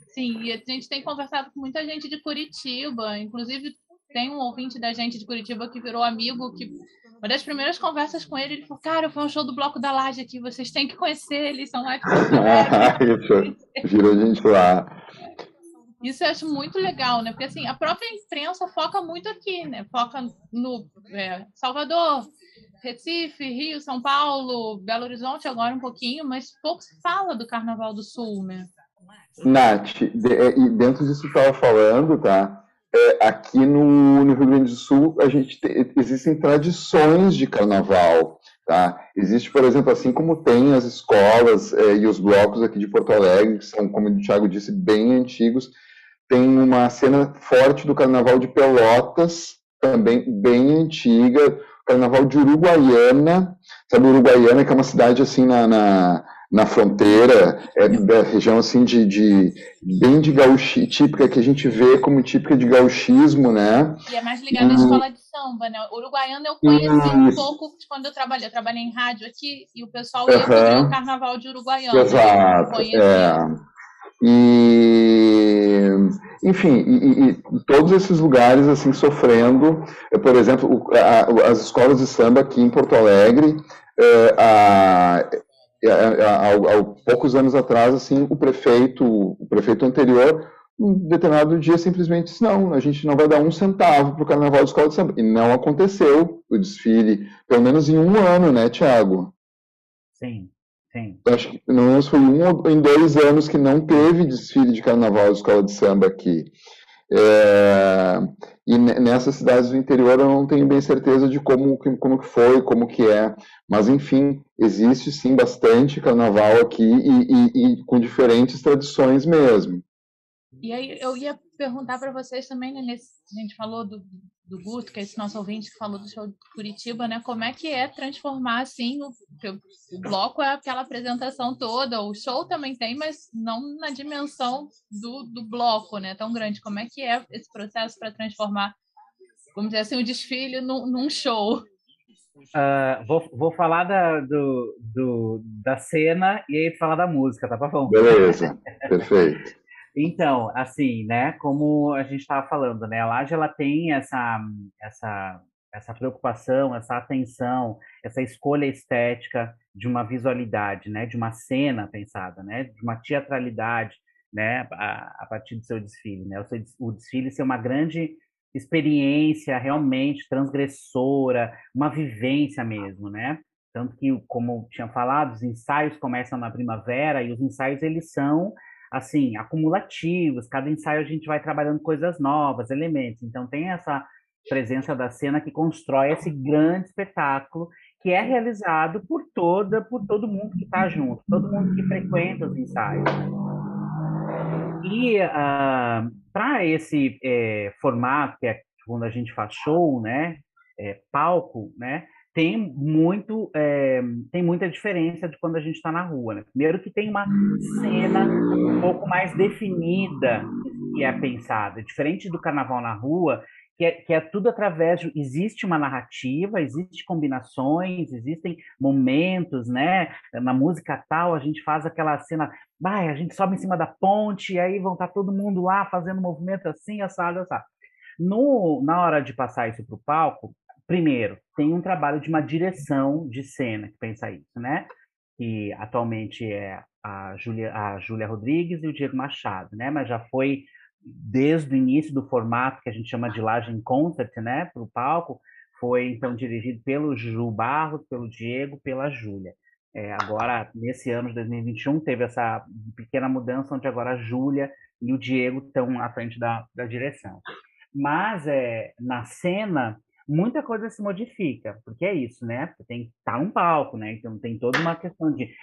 Speaker 2: Sim, e a gente tem conversado com muita gente de Curitiba, inclusive tem um ouvinte da gente de Curitiba que virou amigo, que uma das primeiras conversas com ele, ele falou, cara, foi um show do Bloco da Laje aqui, vocês têm que conhecer, eles são lá [laughs]
Speaker 1: Isso, virou gente lá.
Speaker 2: Isso eu acho muito legal, né? Porque assim, a própria imprensa foca muito aqui, né? Foca no é, Salvador, Recife, Rio, São Paulo, Belo Horizonte agora um pouquinho, mas pouco se fala do Carnaval do Sul, né?
Speaker 1: Nath, de, é, dentro disso que estava falando, tá? É, aqui no, no, Rio Grande do Sul, a gente te, existem tradições de carnaval, tá? Existe, por exemplo, assim como tem as escolas é, e os blocos aqui de Porto Alegre, que são, como o Thiago disse, bem antigos, tem uma cena forte do Carnaval de Pelotas, também bem antiga, Carnaval de Uruguaiana, sabe, Uruguaiana, que é uma cidade assim na, na na fronteira, é da região assim de, de bem de gauchi, típica que a gente vê como típica de gauchismo, né?
Speaker 2: E é mais ligada à escola de samba, né? Uruguaiana eu conheci um pouco quando eu trabalhei, eu trabalhei em rádio aqui e o pessoal ia fazer o carnaval de Uruguaiana.
Speaker 1: Exato. É. E enfim, e, e, todos esses lugares assim sofrendo, por exemplo, a, as escolas de samba aqui em Porto Alegre, é, a, há, há poucos anos atrás, assim, o prefeito, o prefeito anterior, um determinado dia simplesmente disse, não, a gente não vai dar um centavo para o Carnaval de Escola de Samba. E não aconteceu o desfile, pelo menos em um ano, né, Tiago?
Speaker 7: Sim, sim.
Speaker 1: Acho que pelo menos foi um em dois anos que não teve desfile de Carnaval de Escola de Samba aqui. É, e nessas cidades do interior eu não tenho bem certeza de como, como que foi, como que é. Mas, enfim, existe sim bastante carnaval aqui e, e, e com diferentes tradições mesmo.
Speaker 2: E aí eu ia perguntar para vocês também, né, nesse, a gente falou do, do Guto, que é esse nosso ouvinte que falou do show de Curitiba, né? Como é que é transformar assim o, o bloco é aquela apresentação toda, o show também tem, mas não na dimensão do, do bloco, né? Tão grande. Como é que é esse processo para transformar, vamos dizer assim, o desfile num, num show?
Speaker 7: Uh, vou, vou falar da, do, do, da cena e aí falar da música, tá bom?
Speaker 1: Beleza, perfeito.
Speaker 7: Então, assim, né, como a gente estava falando, né, a Laje ela tem essa, essa, essa preocupação, essa atenção, essa escolha estética de uma visualidade, né, de uma cena pensada, né, de uma teatralidade, né, a, a partir do seu desfile, né, o, seu, o desfile ser uma grande experiência realmente transgressora, uma vivência mesmo, né? Tanto que, como tinha falado, os ensaios começam na primavera e os ensaios eles são assim, acumulativos, cada ensaio a gente vai trabalhando coisas novas, elementos. Então tem essa presença da cena que constrói esse grande espetáculo que é realizado por toda, por todo mundo que está junto, todo mundo que frequenta os ensaios. E uh, ah, para esse é, formato que é quando a gente faz show, né, é, palco, né, tem muito é, tem muita diferença de quando a gente está na rua. Né? Primeiro que tem uma cena um pouco mais definida que é pensada, diferente do carnaval na rua, que é, que é tudo através de existe uma narrativa, existem combinações, existem momentos, né? Na música tal a gente faz aquela cena, vai, a gente sobe em cima da ponte e aí vão estar tá todo mundo lá fazendo movimento assim, assado, assado. No, na hora de passar isso para o palco, primeiro, tem um trabalho de uma direção de cena que pensa isso, né? Que atualmente é a Júlia, a Júlia Rodrigues e o Diego Machado, né? Mas já foi desde o início do formato que a gente chama de Laje Concert, né? Para o palco, foi então dirigido pelo Ju Barros, pelo Diego, pela Júlia. É, agora, nesse ano de 2021, teve essa pequena mudança, onde agora a Júlia e o Diego estão à frente da, da direção. Mas é, na cena, muita coisa se modifica, porque é isso, né? Tem que estar um palco, né? Então tem toda uma questão de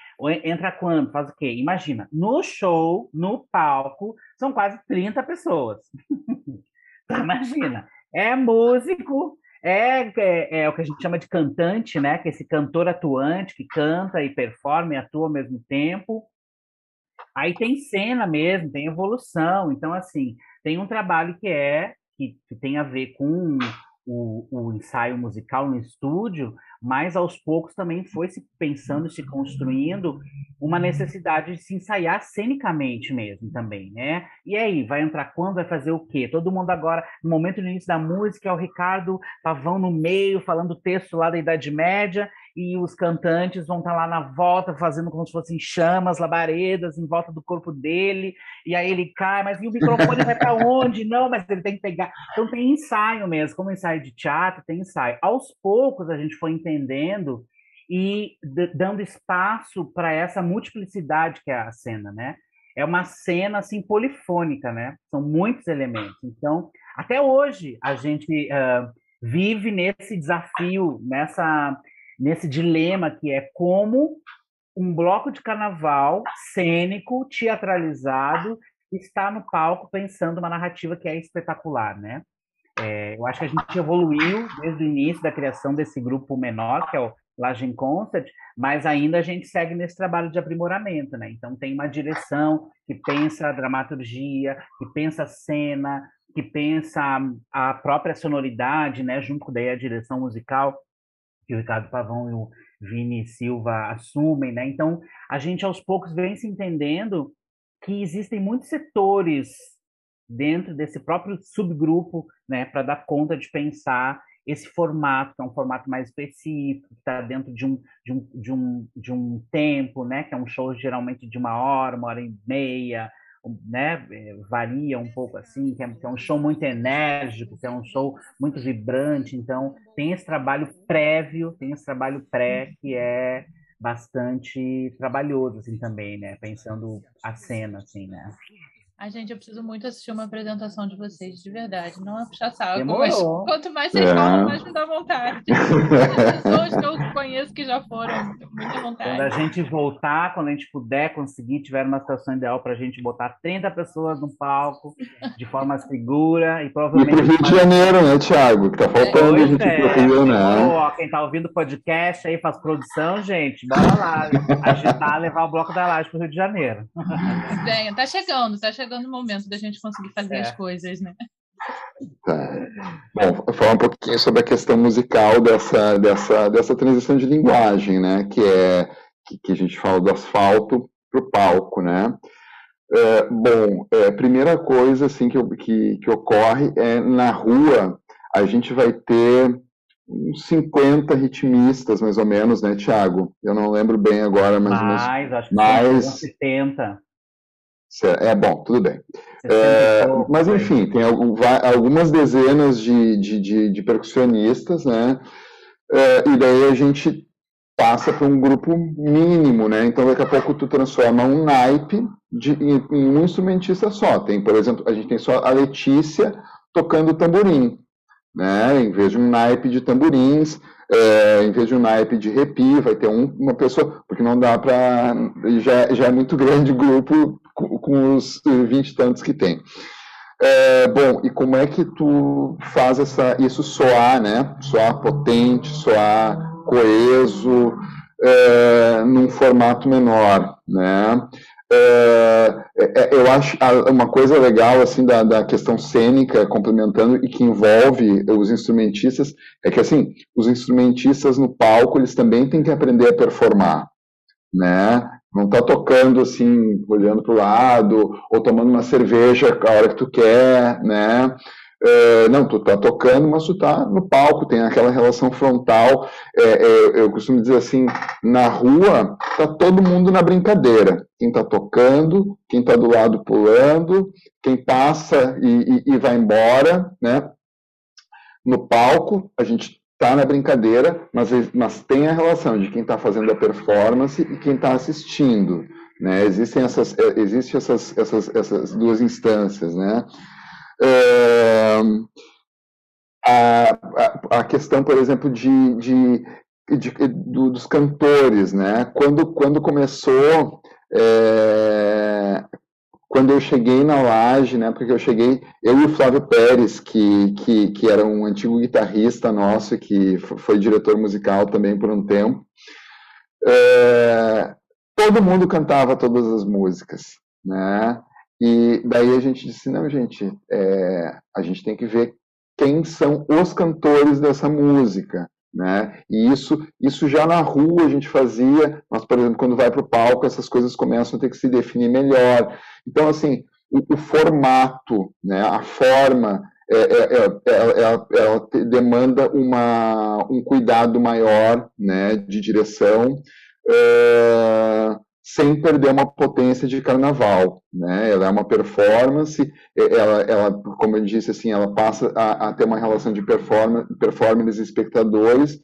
Speaker 7: entra quando, faz o quê? Imagina, no show, no palco, são quase 30 pessoas. [laughs] Imagina, é músico, é, é, é, o que a gente chama de cantante, né? Que é esse cantor atuante que canta e performa e atua ao mesmo tempo. Aí tem cena mesmo, tem evolução. Então, assim, tem um trabalho que é que, que tem a ver com o, o ensaio musical no estúdio, mas aos poucos também foi se pensando, se construindo uma necessidade de se ensaiar cenicamente mesmo também, né? E aí, vai entrar quando, vai fazer o quê? Todo mundo agora, no momento do início da música, é o Ricardo Pavão no meio, falando texto lá da Idade Média, e os cantantes vão estar tá lá na volta, fazendo como se fossem chamas, labaredas em volta do corpo dele, e aí ele cai, mas e o microfone vai para onde? Não, mas ele tem que pegar. Então tem ensaio mesmo, como ensaio de teatro, tem ensaio. Aos poucos a gente foi entendendo e dando espaço para essa multiplicidade que é a cena, né? É uma cena assim polifônica, né? São muitos elementos. Então, até hoje a gente uh, vive nesse desafio, nessa nesse dilema que é como um bloco de carnaval cênico, teatralizado, está no palco pensando uma narrativa que é espetacular, né? É, eu acho que a gente evoluiu desde o início da criação desse grupo menor, que é o Lagen Concert, mas ainda a gente segue nesse trabalho de aprimoramento, né? Então tem uma direção que pensa a dramaturgia, que pensa a cena, que pensa a própria sonoridade, né? Junto daí a direção musical que o Ricardo Pavão e o Vini Silva assumem, né? Então, a gente aos poucos vem se entendendo que existem muitos setores dentro desse próprio subgrupo, né, para dar conta de pensar esse formato, que é um formato mais específico, que está dentro de um, de, um, de, um, de um tempo, né, que é um show geralmente de uma hora, uma hora e meia, né, é, varia um pouco assim, que é, que é, um show muito enérgico, que é um show muito vibrante, então tem esse trabalho prévio, tem esse trabalho pré que é bastante trabalhoso assim também, né, pensando a cena assim, né.
Speaker 2: Ai, gente, eu preciso muito assistir uma apresentação de vocês, de verdade. Não é puxar saco,
Speaker 7: Demorou.
Speaker 2: mas quanto mais vocês
Speaker 1: É.
Speaker 2: falam, mais me dá vontade. [laughs] As pessoas que eu conheço que já foram, muita
Speaker 7: Quando a
Speaker 2: vontade.
Speaker 7: gente voltar, quando a gente puder conseguir, tiver uma situação ideal para a gente botar 30 pessoas no palco de forma segura e
Speaker 1: E
Speaker 7: provavelmente.
Speaker 1: pro Rio de Janeiro, né, Thiago? Que tá faltando a
Speaker 7: Pois
Speaker 1: gente ir pro
Speaker 7: é,
Speaker 1: Rio, né?
Speaker 7: ó, quem tá ouvindo o podcast aí, faz produção, gente, bora lá agitar, levar o bloco da laje pro Rio de Janeiro.
Speaker 2: Venha, tá chegando, tá chegando o momento da gente conseguir fazer
Speaker 7: É.
Speaker 2: as coisas, né?
Speaker 1: Tá. Bom, vou falar um pouquinho sobre a questão musical dessa, dessa, dessa transição de linguagem, né? Que é que, que a gente fala do asfalto para o palco, né? É, bom, é, primeira coisa assim que, que, que ocorre é na rua a gente vai ter uns 50 ritmistas, mais ou menos, né, Thiago? Eu não lembro bem agora, mais ou menos.
Speaker 7: Mais, acho que
Speaker 1: mais-
Speaker 7: são 70.
Speaker 1: É bom, tudo bem.
Speaker 7: 60
Speaker 1: É, mas enfim, tem algumas dezenas de, de, de, de percussionistas, né? É, e daí a gente passa para um grupo mínimo, né? Então daqui a pouco tu transforma um naipe de, em, em um instrumentista só. Tem, por exemplo, a gente tem só a Letícia tocando tamborim, né? Em vez de um naipe de tamborins, é, em vez de um naipe de repi, vai ter um- uma pessoa, porque não dá para. Já, já é muito [laughs] grande o grupo com, os vinte e tantos que tem. É, bom, e como é que tu faz essa, isso soar, né? Soar potente, soar coeso, é, num formato menor, né? É, é, eu acho uma coisa legal assim da, da questão cênica complementando e que envolve os instrumentistas é que assim os instrumentistas no palco eles também têm que aprender a performar, né? Não tá tocando assim olhando para o lado ou tomando uma cerveja a hora que tu quer, né? É, não, tu tá tocando, mas tu tá no palco, tem aquela relação frontal. É, é, eu costumo dizer assim, na rua tá todo mundo na brincadeira. Quem tá tocando, quem tá do lado pulando, quem passa e, e- e vai embora, né? No palco, a gente tá na brincadeira, mas, mas tem a relação de quem está fazendo a performance e quem está assistindo, né? Existem essas, eh, existem essas, essas, essas duas instâncias, né? É, a, a, a questão, por exemplo, de, de, de- do- dos cantores, né? Quando, quando começou, é, quando eu cheguei na laje, né? Porque eu cheguei, eu e o Flávio Pérez, que, que, que era um antigo guitarrista nosso, que foi diretor musical também por um tempo, é, todo mundo cantava todas as músicas, né? E daí a gente disse, não, gente, é, a gente tem que ver quem são os cantores dessa música, né? E isso, isso já na rua a gente fazia, mas, por exemplo, quando vai para o palco, essas coisas começam a ter que se definir melhor. Então, assim, o, o formato, né, a forma, é, é, é, ela, ela- ela te- demanda uma, um cuidado maior, né, de direção, é, sem perder uma potência de carnaval, né? Ela é uma performance, ela, ela como eu disse assim, ela passa a, a ter uma relação de performance, performers e espectadores,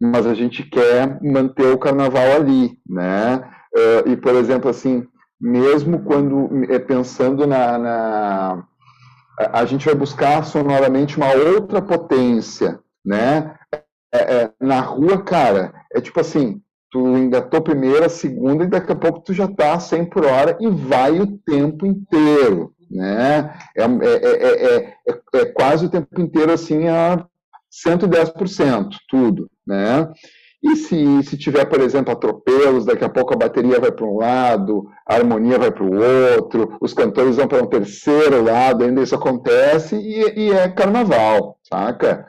Speaker 1: mas a gente quer manter o carnaval ali, né? Eh, e por exemplo assim, mesmo quando é pensando na, na a, a gente vai buscar sonoramente uma outra potência, né? É, é, na rua, cara, é tipo assim, tu engatou primeira, segunda e daqui a pouco tu já tá a 100 por hora e vai o tempo inteiro, né? É, é, é, é, é, é quase o tempo inteiro assim a 110%, tudo, né? E se, se tiver, por exemplo, atropelos, daqui a pouco a bateria vai para um lado, a harmonia vai para o outro, os cantores vão para um terceiro lado, ainda isso acontece e, e é carnaval, saca?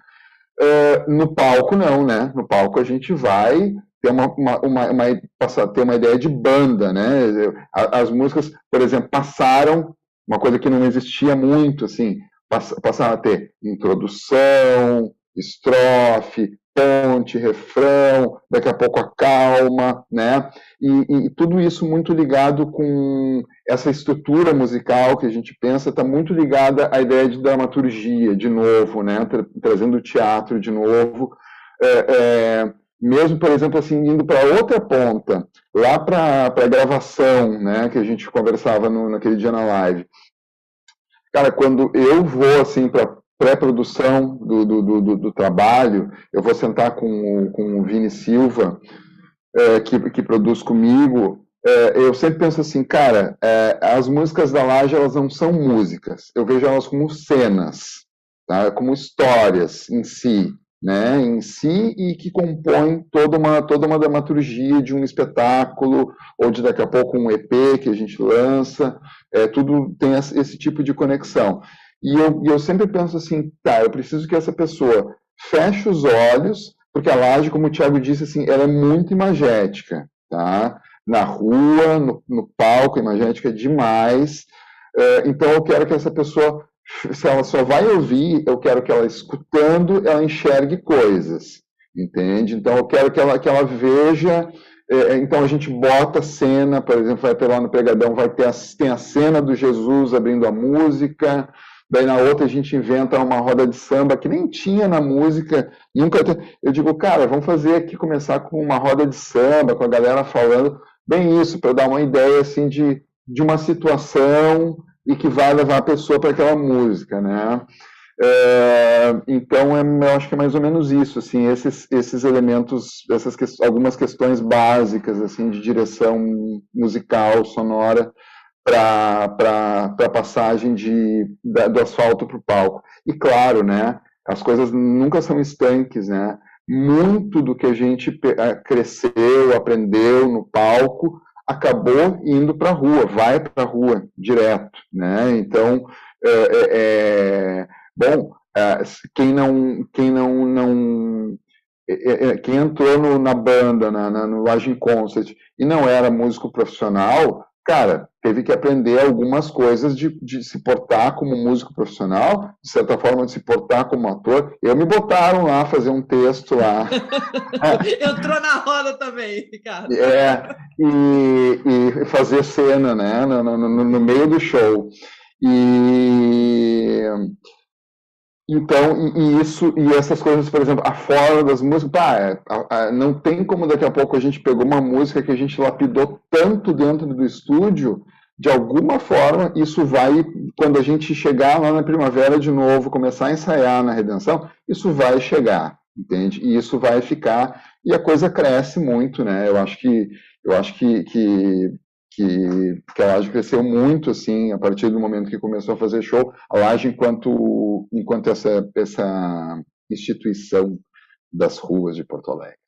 Speaker 1: É, no palco não, né? No palco a gente vai ter uma, uma, uma, uma passar, ter uma ideia de banda, né? As músicas, por exemplo, passaram uma coisa que não existia muito, assim, pass, passaram a ter introdução, estrofe, ponte, refrão, daqui a pouco a calma, né? E, e, tudo isso muito ligado com essa estrutura musical que a gente pensa, está muito ligada à ideia de dramaturgia, de novo, né? Tra trazendo o teatro de novo. É, é, mesmo, por exemplo, assim, indo para outra ponta, lá para a gravação, né? Que a gente conversava no, naquele dia na live. cara, quando eu vou assim para pré-produção do, do, do, do, trabalho, eu vou sentar com, com o Vini Silva, é, que, que produz comigo, é, eu sempre penso assim, cara, é, as músicas da Laje, elas não são músicas, eu vejo elas como cenas, tá? como histórias em si, né, em si e que compõem toda uma, toda uma dramaturgia de um espetáculo ou de daqui a pouco um EP que a gente lança, é, tudo tem esse tipo de conexão. E eu, eu sempre penso assim, tá, eu preciso que essa pessoa feche os olhos, porque a laje, como o Thiago disse, assim, ela é muito imagética, tá? Na rua, no, no palco, imagética demais. É, então eu quero que essa pessoa, [laughs] se ela só vai ouvir, eu quero que ela escutando, ela enxergue coisas, entende? Então eu quero que ela, que ela veja é, então a gente bota a cena, por exemplo, vai ter lá no Pegadão, vai ter a, tem a cena do Jesus abrindo a música, Daí na outra a gente inventa uma roda de samba que nem tinha na música, nunca. Eu digo, cara, vamos fazer aqui começar com uma roda de samba, com a galera falando bem isso, para dar uma ideia assim de, de uma situação e que vai levar a pessoa para aquela música, né? É, então, é, eu acho que é mais ou menos isso, assim, esses, esses elementos, essas que, algumas questões básicas, assim, de direção musical, sonora, para a passagem de, da, do asfalto para o palco. E claro, né, as coisas nunca são estanques, né? Muito do que a gente cresceu, aprendeu no palco, acabou indo para a rua, vai para a rua direto, né? Então, é, é, bom, é, quem não, quem não, não quem entrou no, na banda, na, na, no Lodging Concert e não era músico profissional, cara, teve que aprender algumas coisas de, de, se portar como músico profissional, de certa forma de se portar como ator. Eu me botaram lá fazer um texto lá. [laughs]
Speaker 3: Entrou na roda também, Ricardo.
Speaker 1: É, e, e fazer cena, né, no, no, no meio do show. E então, e, e, isso, e essas coisas, por exemplo, a forma das músicas, pá, é, a, a, não tem como daqui a pouco a gente pegou uma música que a gente lapidou tanto dentro do estúdio, de alguma forma, isso vai, quando a gente chegar lá na primavera de novo, começar a ensaiar na redenção, isso vai chegar, entende? E isso vai ficar, e a coisa cresce muito, né? Eu acho que, eu acho que, que que, que a Laje cresceu muito assim a partir do momento que começou a fazer show. A Laje enquanto enquanto essa essa instituição das ruas de Porto Alegre.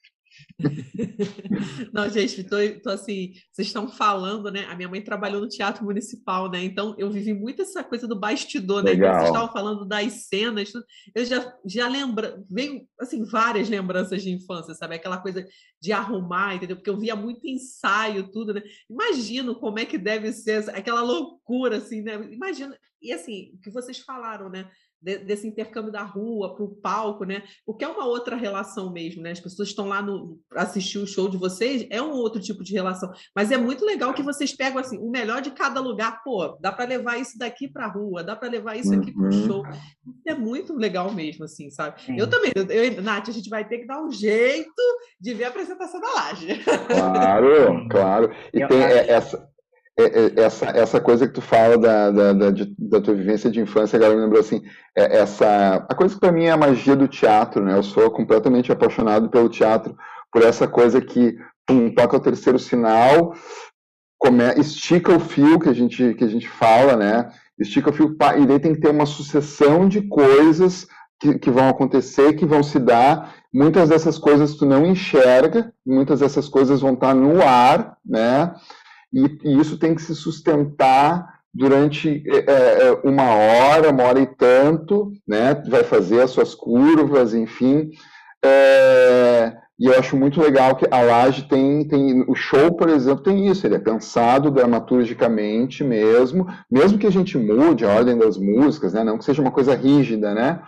Speaker 1: [laughs]
Speaker 3: Não, gente, tô, tô, assim, vocês estão falando, né? A minha mãe trabalhou no Teatro Municipal, né? Então eu vivi muito essa coisa do bastidor, né? Legal. Vocês estavam falando das cenas, eu já, já lembro, veio assim, várias lembranças de infância, sabe? Aquela coisa de arrumar, entendeu? Porque eu via muito ensaio, tudo, né? Imagino como é que deve ser aquela loucura, assim, né? Imagina, e assim, o que vocês falaram, né? De, desse intercâmbio da rua para o palco, né? Porque é uma outra relação mesmo, né? As pessoas estão lá no assistir o show de vocês, é um outro tipo de relação. Mas é muito legal que vocês pegam assim o melhor de cada lugar. Pô, dá para levar isso daqui para a rua, dá para levar isso aqui para o uhum. show. Isso é muito legal mesmo, assim, sabe? Sim. Eu também, eu, Nath, a gente vai ter que dar um jeito de ver a apresentação da laje.
Speaker 1: Claro, claro. E tem essa é, é, essa, essa coisa que tu fala da, da, da, da tua vivência de infância, agora me lembrou assim, é, essa, a coisa que para mim é a magia do teatro, né? Eu sou completamente apaixonado pelo teatro, por essa coisa que pum, toca o terceiro sinal, come, estica o fio que a gente que a gente fala, né? Estica o fio e daí tem que ter uma sucessão de coisas que, que vão acontecer, que vão se dar. Muitas dessas coisas tu não enxerga, muitas dessas coisas vão estar no ar, né? E, e isso tem que se sustentar durante é, é, é, uma hora, uma hora e tanto, né? Vai fazer as suas curvas, enfim. É, e eu acho muito legal que a Laje tem, tem. O show, por exemplo, tem isso, ele é pensado dramaturgicamente mesmo, mesmo que a gente mude a ordem das músicas, né? Não que seja uma coisa rígida, né?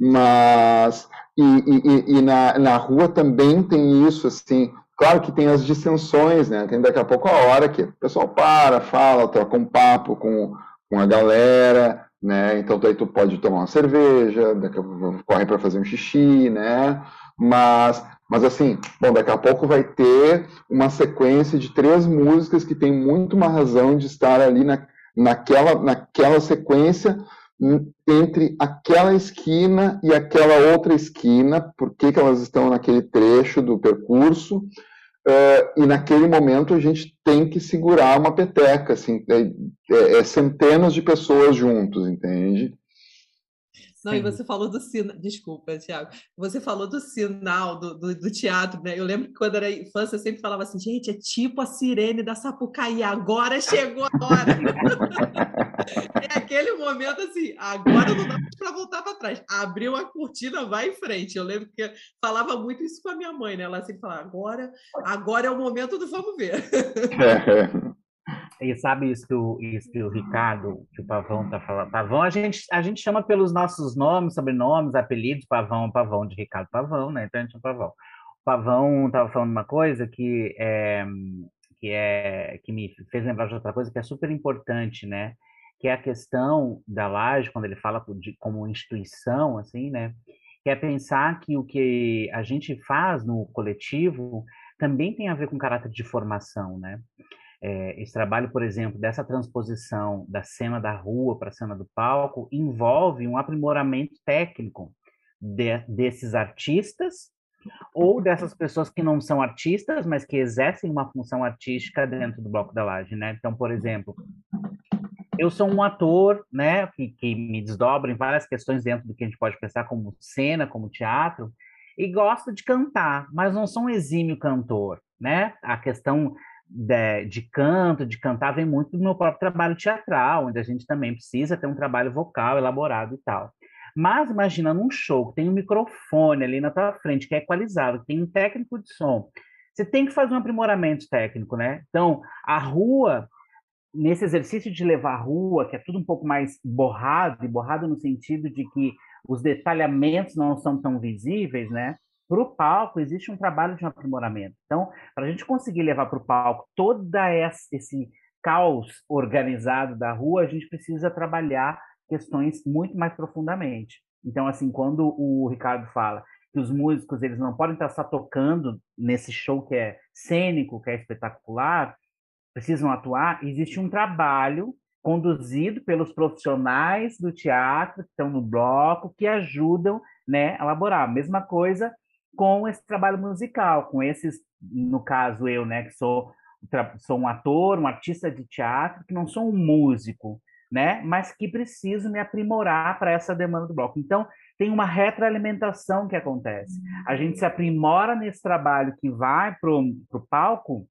Speaker 1: Mas. E, e, e na, na rua também tem isso, assim, Claro que tem as distensões, né? Tem daqui a pouco a hora que o pessoal para, fala, troca um papo com, com a galera, né? Então aí tu pode tomar uma cerveja, daqui a pouco corre para fazer um xixi, né? Mas, mas assim, bom, daqui a pouco vai ter uma sequência de três músicas que tem muito uma razão de estar ali na, naquela, naquela sequência entre aquela esquina e aquela outra esquina, por que, que elas estão naquele trecho do percurso, uh, e naquele momento a gente tem que segurar uma peteca, assim, é, é, é centenas de pessoas juntos, entende?
Speaker 3: Não, Sim. e você falou do sinal. Desculpa, Tiago. Você falou do sinal do, do, do, teatro, né? Eu lembro que quando era infância eu sempre falava assim, gente, é tipo a sirene da Sapucaí, agora chegou a hora. [laughs] é aquele momento assim, agora não dá para voltar para trás. Abriu a cortina, vai em frente. Eu lembro que eu falava muito isso com a minha mãe, né? Ela sempre falava, agora, agora é o momento do vamos ver. [laughs]
Speaker 7: E sabe isso que o, isso que o Ricardo, que o Pavão tá falando? Pavão, a gente, a gente chama pelos nossos nomes, sobrenomes, apelidos, Pavão, Pavão de Ricardo Pavão, né? Então a gente chama Pavão. O Pavão estava falando uma coisa que é, que é que me fez lembrar de outra coisa que é super importante, né? Que é a questão da laje, quando ele fala de, como instituição, assim, né? Que é pensar que o que a gente faz no coletivo também tem a ver com caráter de formação, né? É, esse trabalho, por exemplo, dessa transposição da cena da rua para a cena do palco envolve um aprimoramento técnico de, desses artistas ou dessas pessoas que não são artistas, mas que exercem uma função artística dentro do bloco da laje, né? Então, por exemplo, eu sou um ator, né, que, que me desdobra em várias questões dentro do que a gente pode pensar como cena, como teatro, e gosto de cantar, mas não sou um exímio cantor, né? A questão de, de, canto, de cantar, vem muito do meu próprio trabalho teatral, onde a gente também precisa ter um trabalho vocal elaborado e tal. Mas imagina num show que tem um microfone ali na tua frente, que é equalizado, que tem um técnico de som. Você tem que fazer um aprimoramento técnico, né? Então, a rua, nesse exercício de levar a rua, que é tudo um pouco mais borrado, e borrado no sentido de que os detalhamentos não são tão visíveis, né? Para o palco existe um trabalho de aprimoramento. Então, para a gente conseguir levar para o palco toda esse caos organizado da rua, a gente precisa trabalhar questões muito mais profundamente. Então, assim, quando o Ricardo fala que os músicos eles não podem estar só tocando nesse show que é cênico, que é espetacular, precisam atuar, existe um trabalho conduzido pelos profissionais do teatro que estão no bloco, que ajudam né, elaborar. Mesma coisa com esse trabalho musical, com esses, no caso eu, né, que sou, sou um ator, um artista de teatro, que não sou um músico, né, mas que preciso me aprimorar para essa demanda do bloco. Então, tem uma retroalimentação que acontece. A gente se aprimora nesse trabalho que vai para o palco,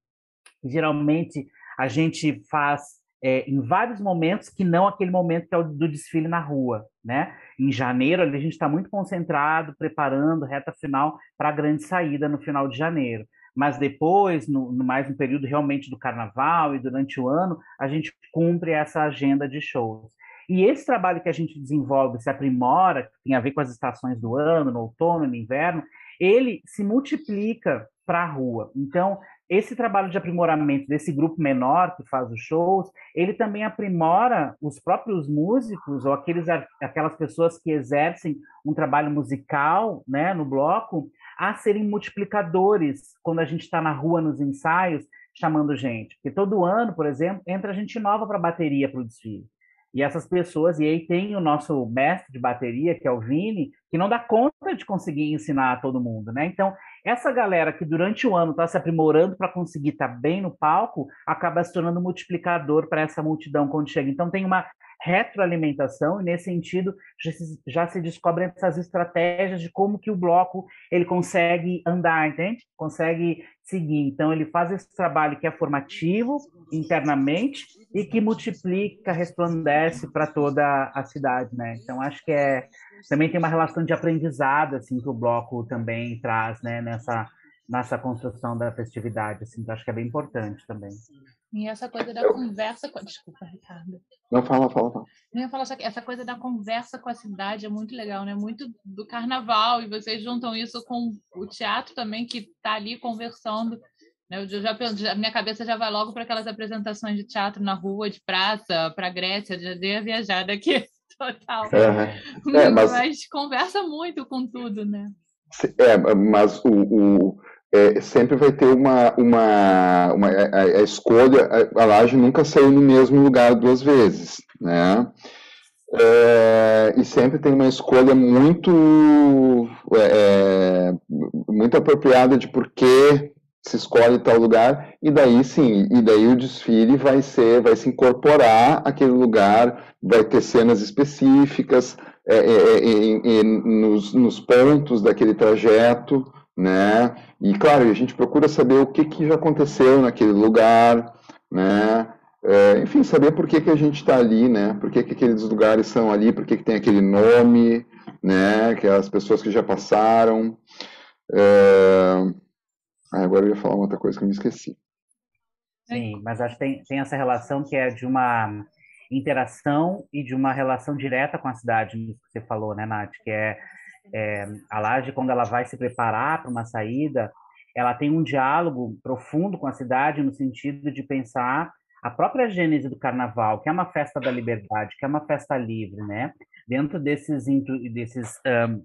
Speaker 7: geralmente a gente faz é, em vários momentos que não aquele momento que é o do desfile na rua, né? Em janeiro a gente está muito concentrado, preparando reta final para a grande saída no final de janeiro. Mas depois, no, no, mais um período realmente do carnaval e durante o ano, a gente cumpre essa agenda de shows. E esse trabalho que a gente desenvolve, se aprimora, que tem a ver com as estações do ano, no outono, no inverno, ele se multiplica para a rua. Então, esse trabalho de aprimoramento desse grupo menor que faz os shows, ele também aprimora os próprios músicos ou aqueles, aquelas pessoas que exercem um trabalho musical né, no bloco a serem multiplicadores quando a gente está na rua nos ensaios chamando gente. Porque todo ano, por exemplo, entra gente nova para a bateria para o desfile. E essas pessoas, e aí tem o nosso mestre de bateria, que é o Vini, que não dá conta de conseguir ensinar a todo mundo, né? Então, essa galera que durante o ano está se aprimorando para conseguir estar tá bem no palco, acaba se tornando multiplicador para essa multidão quando chega. Então, tem uma retroalimentação e nesse sentido já se, já se descobrem essas estratégias de como que o bloco ele consegue andar, entende? Consegue seguir. Então ele faz esse trabalho que é formativo internamente e que multiplica, resplandece para toda a cidade, né? Então acho que é também tem uma relação de aprendizado assim que o bloco também traz, né, nessa nessa construção da festividade, assim, que acho que é bem importante também.
Speaker 2: E essa coisa da conversa com... Desculpa, Ricardo.
Speaker 1: Não, fala, fala, fala.
Speaker 2: Eu ia falar só que essa coisa da conversa com a cidade é muito legal, né? Muito do carnaval, e vocês juntam isso com o teatro também, que está ali conversando. Né? Eu já, já, minha cabeça já vai logo para aquelas apresentações de teatro na rua, de praça, para Grécia, já dei a viajada aqui, [laughs] total. É, mas... mas conversa muito com tudo, né?
Speaker 1: É, mas o, o é, sempre vai ter uma, uma, uma a, a, escolha, a, a laje nunca saiu no mesmo lugar duas vezes, né? É, e sempre tem uma escolha muito é, é muito apropriada de por que se escolhe tal lugar e daí sim e daí o desfile vai ser vai se incorporar aquele lugar vai ter cenas específicas é, é, é nos, nos pontos daquele trajeto né e claro a gente procura saber o que que já aconteceu naquele lugar né é, enfim, saber por que, que a gente está ali, né? Por que, que aqueles lugares são ali, por que, que tem aquele nome, né? Que as pessoas que já passaram. É... Ah, agora eu ia falar uma outra coisa que eu me esqueci.
Speaker 7: Sim, mas acho que tem, tem essa relação que é de uma interação e de uma relação direta com a cidade, que você falou, né, Nath? Que é, é a laje, quando ela vai se preparar para uma saída, ela tem um diálogo profundo com a cidade no sentido de pensar a própria gênese do carnaval, que é uma festa da liberdade, que é uma festa livre, né? Dentro desses, desses um,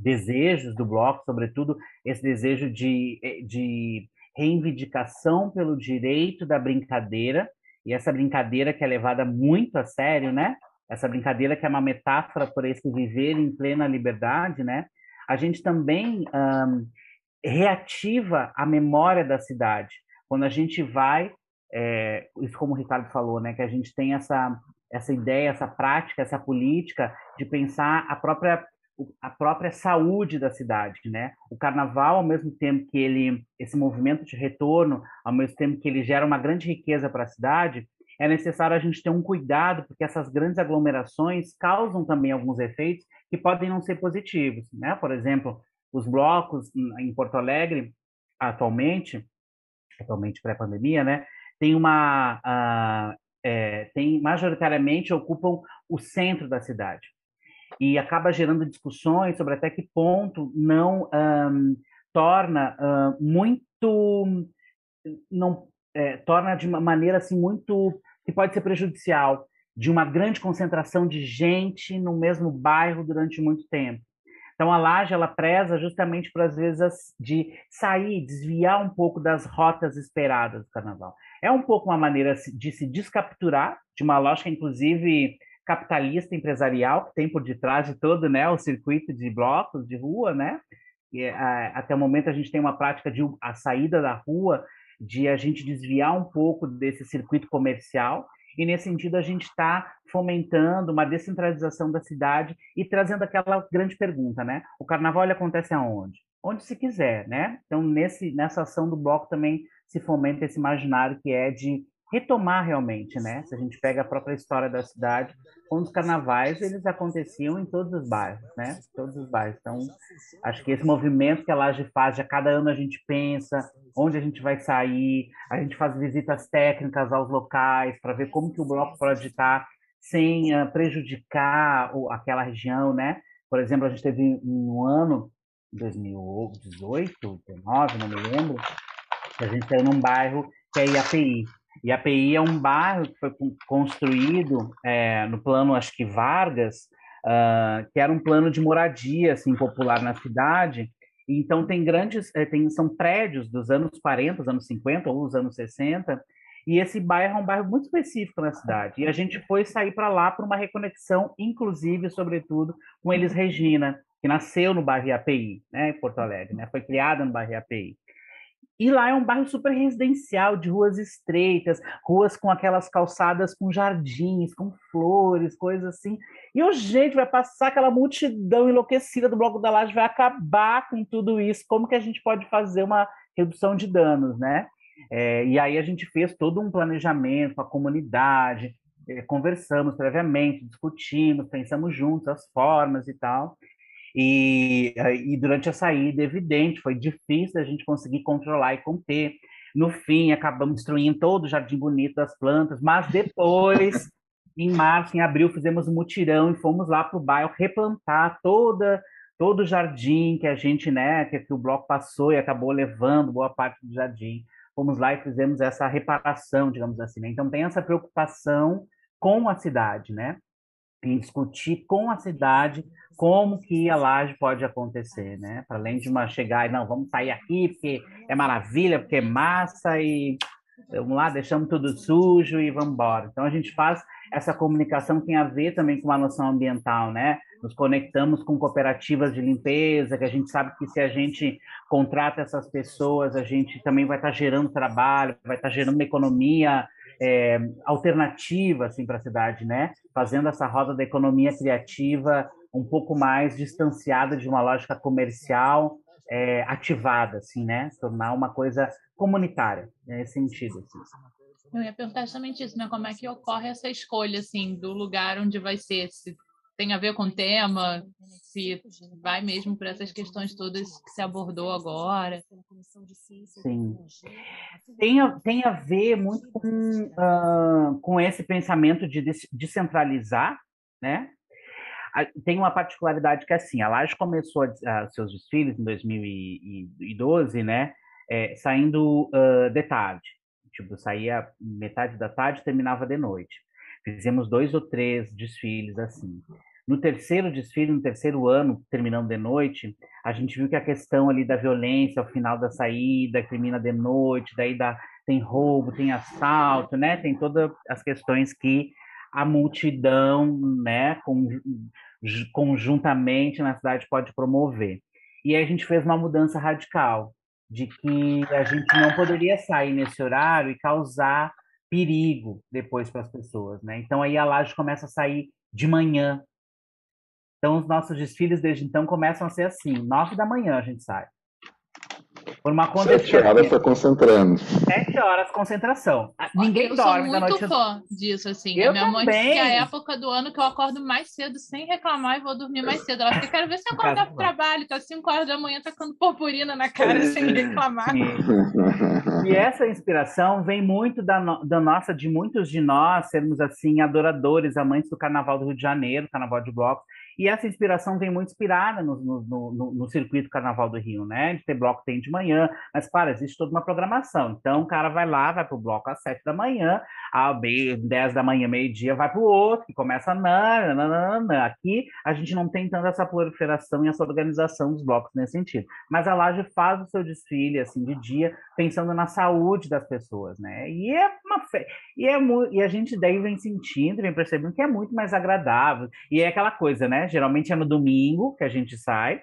Speaker 7: desejos do bloco, sobretudo esse desejo de, eh, de reivindicação pelo direito da brincadeira, e essa brincadeira que é levada muito a sério, né? Essa brincadeira que é uma metáfora por esse viver em plena liberdade, né? A gente também um, reativa a memória da cidade. Quando a gente vai é, isso como o Ricardo falou, né, que a gente tem essa essa ideia, essa prática, essa política de pensar a própria a própria saúde da cidade, né? O carnaval, ao mesmo tempo que ele esse movimento de retorno, ao mesmo tempo que ele gera uma grande riqueza para a cidade, é necessário a gente ter um cuidado porque essas grandes aglomerações causam também alguns efeitos que podem não ser positivos, né? Por exemplo, os blocos em Porto Alegre atualmente, atualmente pré-pandemia, né? tem uma uh, é, tem majoritariamente ocupam o centro da cidade e acaba gerando discussões sobre até que ponto não um, torna uh, muito não é, torna de uma maneira assim muito que pode ser prejudicial de uma grande concentração de gente no mesmo bairro durante muito tempo então a laje ela preza justamente para às vezes de sair, desviar um pouco das rotas esperadas do carnaval. É um pouco uma maneira de se descapturar de uma lógica inclusive capitalista empresarial que tem por detrás de todo, né, o circuito de blocos de rua, né? E, a, até o momento a gente tem uma prática de a saída da rua, de a gente desviar um pouco desse circuito comercial e nesse sentido a gente está fomentando uma descentralização da cidade e trazendo aquela grande pergunta, né? O carnaval ele acontece aonde? Onde se quiser, né? Então nesse nessa ação do bloco também se fomenta esse imaginário que é de retomar realmente, né? Se a gente pega a própria história da cidade, os carnavais eles aconteciam em todos os bairros, né? Todos os bairros. Então, acho que esse movimento que a Laje faz, a cada ano a gente pensa onde a gente vai sair, a gente faz visitas técnicas aos locais para ver como que o bloco pode estar sem uh, prejudicar aquela região, né? Por exemplo, a gente teve um ano 2018, 2019, não me lembro, que a gente saiu num bairro que é IAPI, e a PI é um bairro que foi construído é, no plano, acho que Vargas, uh, que era um plano de moradia assim, popular na cidade. Então, tem grandes, é, tem, são prédios dos anos 40, dos anos 50 ou dos anos 60, e esse bairro é um bairro muito específico na cidade. E a gente foi sair para lá por uma reconexão, inclusive, sobretudo, com Elis Regina, que nasceu no bairro API, né, em Porto Alegre, né, foi criada no bairro API. E lá é um bairro super residencial, de ruas estreitas, ruas com aquelas calçadas com jardins, com flores, coisas assim. E o gente vai passar aquela multidão enlouquecida do Bloco da Laje, vai acabar com tudo isso. Como que a gente pode fazer uma redução de danos, né? É, e aí a gente fez todo um planejamento com a comunidade, é, conversamos previamente, discutimos, pensamos juntos as formas e tal. E, e durante a saída, evidente, foi difícil a gente conseguir controlar e conter. No fim, acabamos destruindo todo o jardim bonito das plantas, mas depois, [laughs] em março, em abril, fizemos um mutirão e fomos lá para o bairro replantar toda todo o jardim que a gente, né, que, que o bloco passou e acabou levando boa parte do jardim. Fomos lá e fizemos essa reparação, digamos assim. Né? Então tem essa preocupação com a cidade, né? Em discutir com a cidade como que a laje pode acontecer, né? Para além de uma chegar e não, vamos sair aqui porque é maravilha, porque é massa e vamos lá, deixamos tudo sujo e vamos embora. Então a gente faz essa comunicação tem a ver também com a noção ambiental, né? Nos conectamos com cooperativas de limpeza, que a gente sabe que se a gente contrata essas pessoas, a gente também vai estar gerando trabalho, vai estar gerando uma economia é, alternativa assim para a cidade, né? Fazendo essa roda da economia criativa um pouco mais distanciada de uma lógica comercial é, ativada, assim, né? Tornar uma coisa comunitária nesse sentido. Assim.
Speaker 2: Eu ia perguntar justamente isso, né? Como é que ocorre essa escolha, assim, do lugar onde vai ser? Se tem a ver com o tema, se vai mesmo por essas questões todas que se abordou agora.
Speaker 7: Sim. Tem a, tem a ver muito com, uh, com esse pensamento de descentralizar, né? Tem uma particularidade que é assim, a Laje começou a, a seus desfiles em 2012, né? É, saindo uh, de tarde. Tipo, saía metade da tarde terminava de noite. Fizemos dois ou três desfiles assim. No terceiro desfile, no terceiro ano, terminando de noite, a gente viu que a questão ali da violência ao final da saída, termina de noite, daí dá, tem roubo, tem assalto, né? Tem todas as questões que a multidão, né, conjuntamente na cidade pode promover. E aí a gente fez uma mudança radical de que a gente não poderia sair nesse horário e causar perigo depois para as pessoas, né? Então aí a laje começa a sair de manhã. Então os nossos desfiles desde então começam a ser assim, nove da manhã a gente sai.
Speaker 1: Por uma Sete horas está concentrando.
Speaker 7: Sete horas concentração. Ninguém
Speaker 2: eu
Speaker 7: dorme
Speaker 2: da
Speaker 7: noite.
Speaker 2: Eu sou muito fã disso, assim.
Speaker 7: Eu
Speaker 2: a minha
Speaker 7: também.
Speaker 2: mãe que é a época do ano que eu acordo mais cedo sem reclamar e vou dormir mais cedo. Ela fica, quero ver se eu [laughs] acordar pro trabalho. Tá cinco horas da manhã tacando purpurina na cara sem reclamar.
Speaker 7: E, e essa inspiração vem muito da, no, da nossa, de muitos de nós sermos, assim, adoradores, amantes do Carnaval do Rio de Janeiro, Carnaval de Blocos. E essa inspiração vem muito inspirada no, no, no, no, circuito Carnaval do Rio, né? De ter bloco tem de manhã, mas claro, existe toda uma programação. Então o cara vai lá, vai para o bloco às sete da manhã, às dez da manhã, meio-dia, vai para o outro, que começa na, na, na, Aqui a gente não tem tanta essa proliferação e essa organização dos blocos nesse sentido. Mas a Laje faz o seu desfile assim de dia, pensando na saúde das pessoas, né? E é uma fe... e, é e a gente daí vem sentindo, vem percebendo que é muito mais agradável. E é aquela coisa, né? Geralmente é no domingo que a gente sai.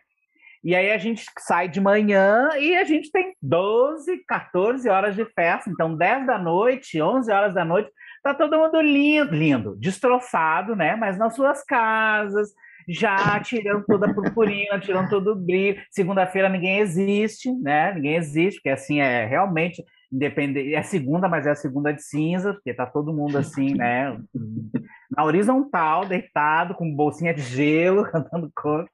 Speaker 7: E aí a gente sai de manhã e a gente tem 12, 14 horas de festa. Então, 10 da noite, 11 horas da noite, tá todo mundo lindo, lindo, destroçado, né? Mas nas suas casas, já tirando toda a purpurina, [laughs] tirando todo o brilho. Segunda-feira ninguém existe, né? Ninguém existe, porque assim é realmente independente. É segunda, mas é a segunda de cinza, porque tá todo mundo assim, [laughs] né? Na horizontal, deitado, com bolsinha de gelo, [laughs] cantando coro.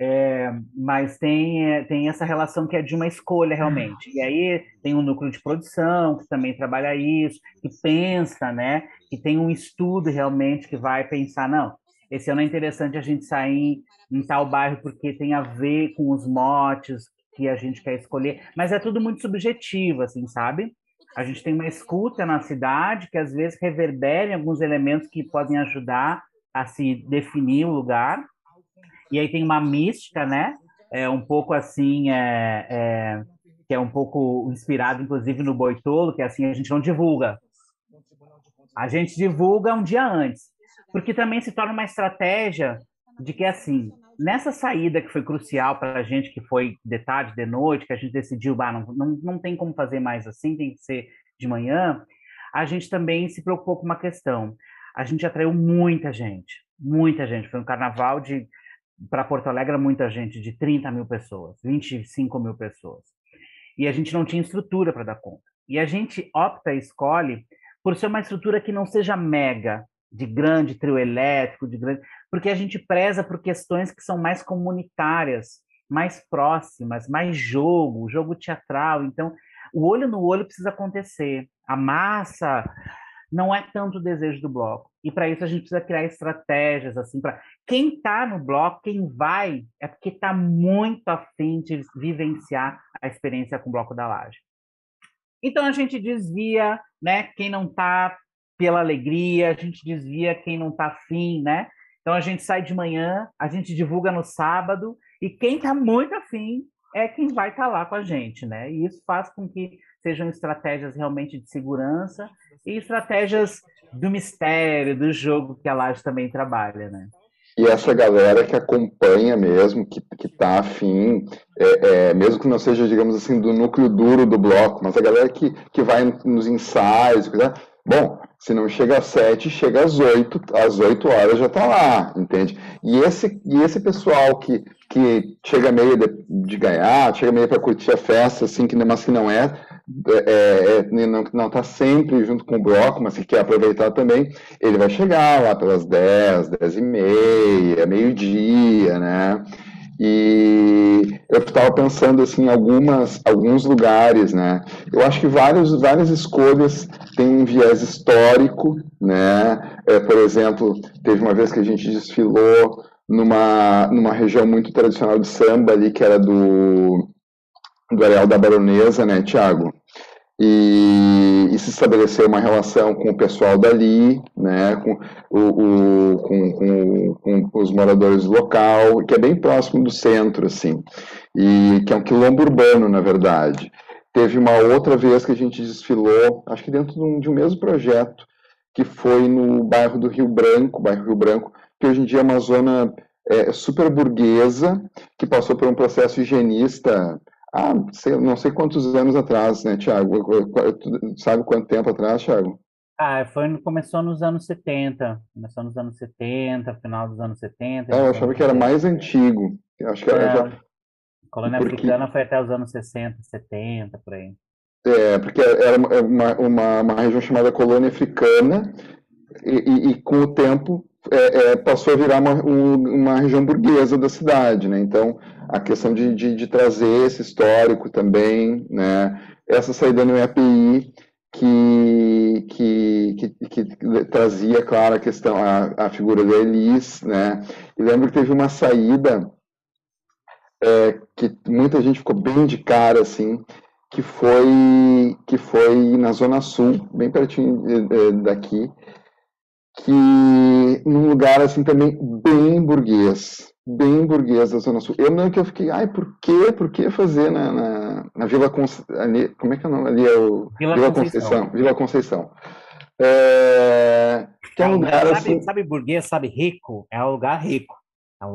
Speaker 7: É, mas tem, é, tem essa relação que é de uma escolha, realmente. E aí tem um núcleo de produção que também trabalha isso, que pensa, né? Que tem um estudo realmente que vai pensar, não, esse ano é interessante a gente sair em tal bairro porque tem a ver com os motes, que a gente quer escolher, mas é tudo muito subjetivo, assim, sabe? A gente tem uma escuta na cidade que às vezes reverbera em alguns elementos que podem ajudar a se definir o lugar. E aí tem uma mística, né? É um pouco assim, é, é, que é um pouco inspirado, inclusive, no Boitolo, que é assim, a gente não divulga. A gente divulga um dia antes. Porque também se torna uma estratégia de que, assim, nessa saída que foi crucial para a gente, que foi de tarde, de noite, que a gente decidiu, bah, não, não, não tem como fazer mais assim, tem que ser de manhã, a gente também se preocupou com uma questão. A gente atraiu muita gente, muita gente. Foi um carnaval de, para Porto Alegre, muita gente, de 30 mil pessoas, 25 mil pessoas. E a gente não tinha estrutura para dar conta. E a gente opta escolhe por ser uma estrutura que não seja mega, de grande trio elétrico, de grande, porque a gente preza por questões que são mais comunitárias, mais próximas, mais jogo, jogo teatral. Então, o olho no olho precisa acontecer. A massa não é tanto o desejo do bloco. E para isso a gente precisa criar estratégias assim para quem está no bloco, quem vai, é porque está muito afim de vivenciar a experiência com o bloco da laje. Então a gente desvia, né? Quem não está pela alegria, a gente desvia quem não está afim, né? Então a gente sai de manhã, a gente divulga no sábado, e quem está muito afim é quem vai estar tá lá com a gente, né? E isso faz com que sejam estratégias realmente de segurança e estratégias do mistério, do jogo que a Laje também trabalha, né?
Speaker 1: E essa galera que acompanha mesmo, que, que tá afim, é, é, mesmo que não seja, digamos assim, do núcleo duro do bloco, mas a galera que, que vai nos ensaios, bom, se não chega às sete, chega às oito, às oito horas já tá lá, entende? E esse, e esse pessoal que, que chega meio de, de ganhar, chega meio para curtir a festa, assim, que, mas que não é, é, é, não está sempre junto com o bloco, mas que quer aproveitar também, ele vai chegar lá pelas 10, 10 e meia, meio-dia, né? E eu estava pensando assim, em algumas, alguns lugares, né? Eu acho que vários, várias escolhas têm um viés histórico, né? É, por exemplo, teve uma vez que a gente desfilou numa, numa região muito tradicional de samba ali, que era do do Areal da Baronesa, né, Tiago? E, e, se estabeleceu uma relação com o pessoal dali, né, com, o, o com, com, com, os moradores do local, que é bem próximo do centro, assim, e que é um quilombo urbano, na verdade. Teve uma outra vez que a gente desfilou, acho que dentro de um, de um mesmo projeto, que foi no bairro do Rio Branco, bairro Rio Branco, que hoje em dia é uma zona é, super burguesa, que passou por um processo higienista ah, sei, não sei quantos anos atrás, né, Tiago? Sabe quanto tempo atrás, Tiago?
Speaker 7: Ah, foi, começou nos anos 70. Começou nos anos 70, final dos anos 70.
Speaker 1: É, eu achava que era mais antigo. Eu acho que era é, já... A
Speaker 7: colônia porque... africana foi até os anos 60, 70, por aí.
Speaker 1: É, porque era uma, uma, uma região chamada colônia africana e, e, e com o tempo é, é, passou a virar uma, uma região burguesa da cidade, né? Então, a questão de, de, de, trazer esse histórico também, né? Essa saída no EPI que, que, que, que, trazia, claro, a questão, a, a figura da Elis, né? E lembro que teve uma saída é, que muita gente ficou bem de cara, assim, que foi, que foi na Zona Sul, bem pertinho daqui, que num lugar assim também bem burguês, bem burguês da Zona Sul. Eu não que eu fiquei, ai, por quê? Por que fazer na, na, na Vila Conceição? Como é que é o nome? Ali é o
Speaker 7: Vila, Vila Conceição. Conceição.
Speaker 1: Vila Conceição. É, que é um lugar
Speaker 7: sabe,
Speaker 1: assim...
Speaker 7: sabe burguês, sabe rico? É um lugar rico.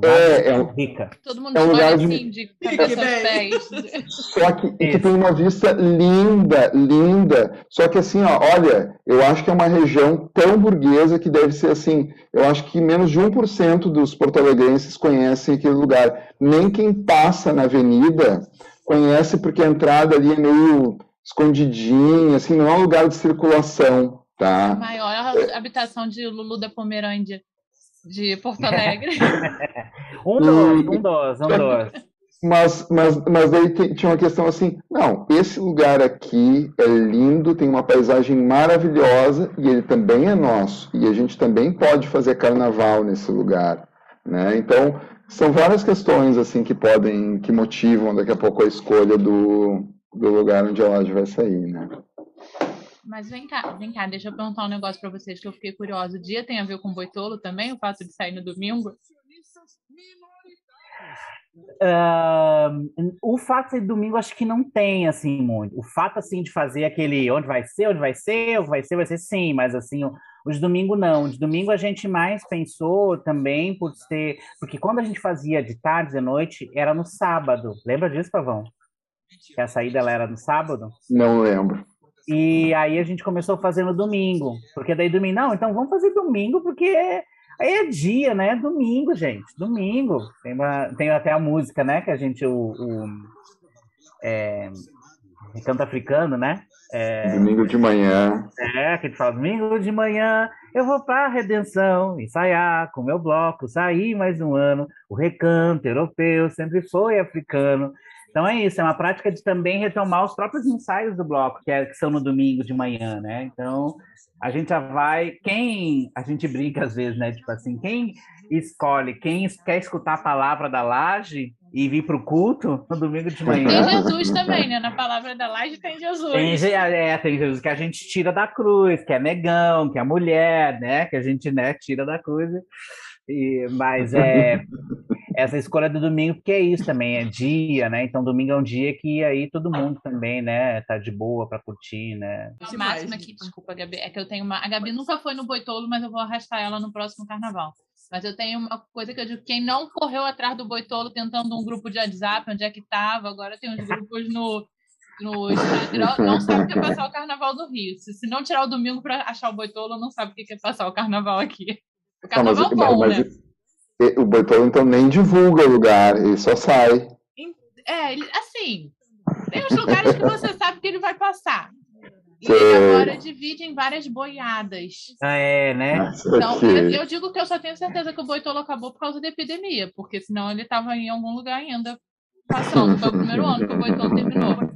Speaker 1: É, é, um,
Speaker 2: rica. Todo mundo é um lugar assim, de, de pés.
Speaker 1: Só que, que, tem uma vista linda, linda. Só que assim, ó, olha, eu acho que é uma região tão burguesa que deve ser assim. Eu acho que menos de 1% dos porto-alegrenses conhecem aquele lugar. Nem quem passa na avenida conhece, porque a entrada ali é meio escondidinha, assim, não é um lugar de circulação. Tá?
Speaker 2: A maior habitação de Lulu da Pomerândia de Porto Alegre. [laughs]
Speaker 7: um dos, um dos, um dos.
Speaker 1: Mas, mas, mas daí tinha uma questão assim, não, esse lugar aqui é lindo, tem uma paisagem maravilhosa e ele também é nosso. E a gente também pode fazer carnaval nesse lugar, né? Então, são várias questões assim que podem, que motivam daqui a pouco a escolha do, do lugar onde a loja vai sair, né?
Speaker 2: Mas vem cá, vem cá, deixa eu perguntar um negócio para vocês que eu fiquei curioso. O dia tem a ver com boitolo também, o fato de sair no domingo?
Speaker 7: Uh, o fato de domingo acho que não tem assim muito. O fato assim de fazer aquele onde vai ser, onde vai ser, onde vai ser, vai ser sim, mas assim, os de domingo não. De domingo a gente mais pensou também por ser, porque quando a gente fazia de tarde e noite era no sábado. Lembra disso, Pavão? Que a saída ela era no sábado?
Speaker 1: Não lembro.
Speaker 7: E aí a gente começou no domingo, porque daí domingo, não, então vamos fazer domingo, porque aí é dia, né? Domingo, gente, domingo. Tem, uma, tem até a música, né? Que a gente, o, o é, canto africano, né?
Speaker 1: É, domingo de manhã.
Speaker 7: É, que a gente fala, domingo de manhã eu vou para a Redenção ensaiar com meu bloco, sair mais um ano. O recanto europeu sempre foi africano. Então é isso, é uma prática de também retomar os próprios ensaios do bloco, que, é, que são no domingo de manhã, né? Então a gente já vai. Quem. A gente brinca às vezes, né? Tipo assim, quem escolhe, quem quer escutar a palavra da laje e vir para o culto no domingo de manhã.
Speaker 2: Tem Jesus também, né? Na palavra da laje tem Jesus. Tem,
Speaker 7: é, tem Jesus que a gente tira da cruz, que é negão, que é mulher, né? Que a gente né, tira da cruz E, mas é [laughs] essa escolha do domingo, porque é isso também, é dia, né? Então domingo é um dia que aí todo mundo também, né, tá de boa para curtir, né?
Speaker 2: A máxima aqui, desculpa, Gabi, é que eu tenho uma. A Gabi nunca foi no Boitolo, mas eu vou arrastar ela no próximo carnaval. Mas eu tenho uma coisa que eu digo: quem não correu atrás do Boitolo tentando um grupo de WhatsApp, onde é que estava, agora tem uns grupos no, no Instagram, não sabe o que é passar o carnaval do Rio. Se, se não tirar o domingo para achar o Boitolo, não sabe o que é passar o carnaval aqui. O carnaval ah, mas, bom, mas, né?
Speaker 1: O Boitolo, então, nem divulga o lugar, ele só sai.
Speaker 2: É, assim, tem os lugares que você sabe que ele vai passar. E ele agora divide em várias boiadas.
Speaker 7: Ah, é, né?
Speaker 2: Então, eu, eu digo que eu só tenho certeza que o Boitolo acabou por causa da epidemia, porque senão ele estava em algum lugar ainda passando. Foi o primeiro ano que o Boitolo terminou.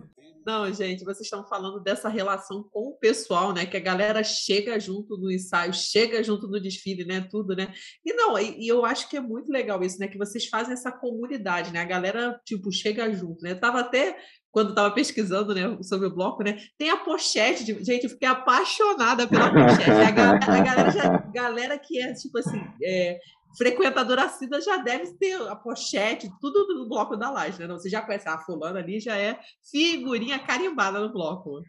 Speaker 3: Não, gente, vocês estão falando dessa relação com o pessoal, né? Que a galera chega junto no ensaio, chega junto no desfile, né? Tudo, né? E não, e, e eu acho que é muito legal isso, né? Que vocês fazem essa comunidade, né? A galera, tipo, chega junto, né? Tava até quando estava pesquisando né, sobre o bloco, né? Tem a pochete, de... gente, eu fiquei apaixonada pela pochete. A galera, a galera, já, galera que é, tipo assim, é, frequentadora assídua já deve ter a pochete, tudo no bloco da laje, né? Você já conhece a fulana ali, já é figurinha carimbada no bloco.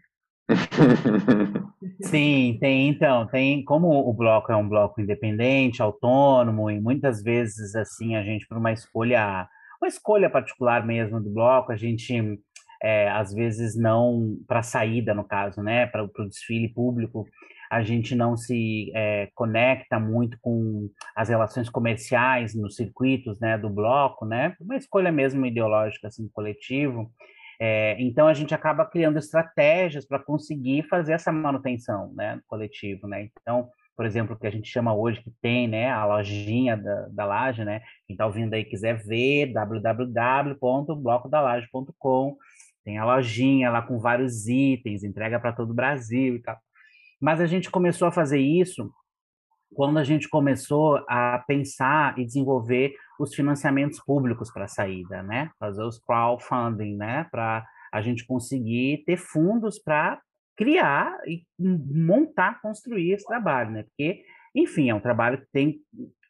Speaker 3: [laughs]
Speaker 7: Sim, tem então, tem como o bloco é um bloco independente, autônomo e muitas vezes assim a gente por uma escolha, uma escolha particular mesmo do bloco, a gente é, às vezes não para saída no caso, né, para o desfile público, a gente não se é, conecta muito com as relações comerciais nos circuitos né, do bloco, né? Uma escolha mesmo ideológica, assim, coletivo. É, então, a gente acaba criando estratégias para conseguir fazer essa manutenção né, coletivo, né? Então, por exemplo, o que a gente chama hoje, que tem né, a lojinha da, da Laje, né? Quem está ouvindo aí quiser ver, www.blocodalaje.com, tem a lojinha lá com vários itens, entrega para todo o Brasil e tal. Mas a gente começou a fazer isso quando a gente começou a pensar e desenvolver os financiamentos públicos para a saída, né? Fazer os crowdfunding, né? Para a gente conseguir ter fundos para criar e montar, construir esse trabalho, né? Porque, enfim, é um trabalho que tem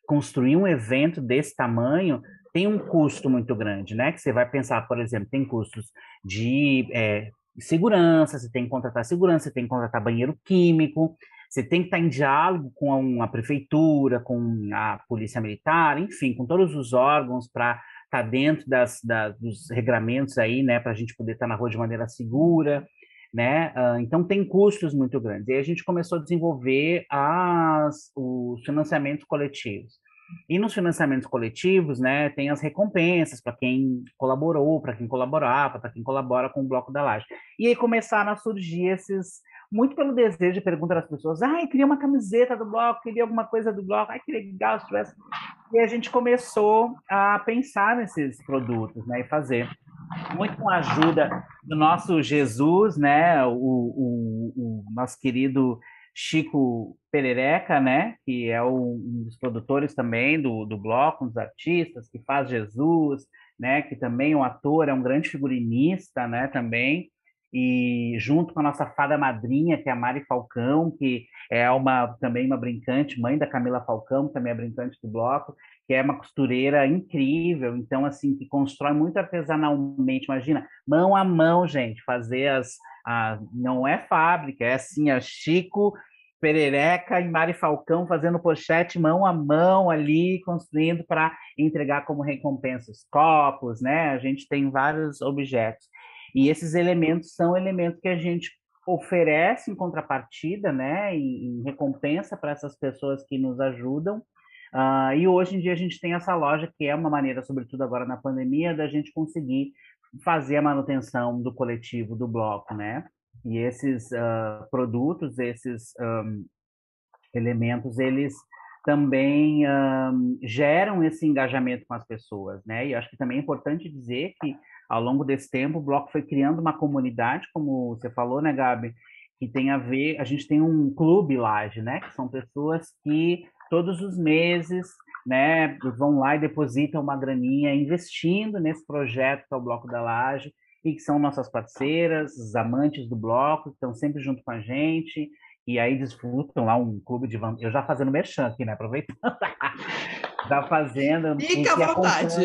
Speaker 7: construir um evento desse tamanho tem um custo muito grande, né? Que você vai pensar, por exemplo, tem custos de é, segurança, você tem que contratar segurança, você tem que contratar banheiro químico, você tem que estar em diálogo com a, prefeitura, com a polícia militar, enfim, com todos os órgãos para estar tá dentro das, dos regramentos aí, né, para a gente poder estar tá na rua de maneira segura, né? Então tem custos muito grandes. E a gente começou a desenvolver as, os financiamentos coletivos. E nos financiamentos coletivos, né, tem as recompensas para quem colaborou, para quem colaborava, para quem colabora com o Bloco da Laje. E aí começaram a surgir esses, muito pelo desejo de perguntar às pessoas, ai, queria uma camiseta do Bloco, queria alguma coisa do Bloco, ai, que legal se tivesse. E a gente começou a pensar nesses produtos, né, e fazer. Muito com a ajuda do nosso Jesus, né, o, o, o nosso querido Chico Perereca, né, que é um dos produtores também do, do bloco, um dos artistas, que faz Jesus, né, que também é um ator, é um grande figurinista, né, também, e junto com a nossa fada madrinha, que é a Mari Falcão, que é uma também uma brincante, mãe da Camila Falcão, também é brincante do bloco, que é uma costureira incrível, então assim que constrói muito artesanalmente, imagina, mão a mão, gente, fazer as a, não é fábrica, é assim, a Chico Perereca e Mari Falcão fazendo pochete mão a mão ali, construindo para entregar como recompensa os copos, né? A gente tem vários objetos. E esses elementos são elementos que a gente oferece em contrapartida, né, em, em recompensa para essas pessoas que nos ajudam. Uh, e hoje em dia a gente tem essa loja que é uma maneira, sobretudo agora na pandemia, da gente conseguir fazer a manutenção do coletivo, do bloco, né? E esses uh, produtos, esses um, elementos, eles também um, geram esse engajamento com as pessoas, né? E acho que também é importante dizer que ao longo desse tempo o bloco foi criando uma comunidade, como você falou, né, Gabi? Que tem a ver, a gente tem um clube Laje, né? Que são pessoas que todos os meses né, vão lá e depositam uma graninha investindo nesse projeto que é o Bloco da Laje, e que são nossas parceiras, os amantes do bloco, que estão sempre junto com a gente, e aí desfrutam lá um clube de eu já fazendo merchan aqui, né, aproveitando. [laughs] da Fazenda.
Speaker 3: Fica à vontade.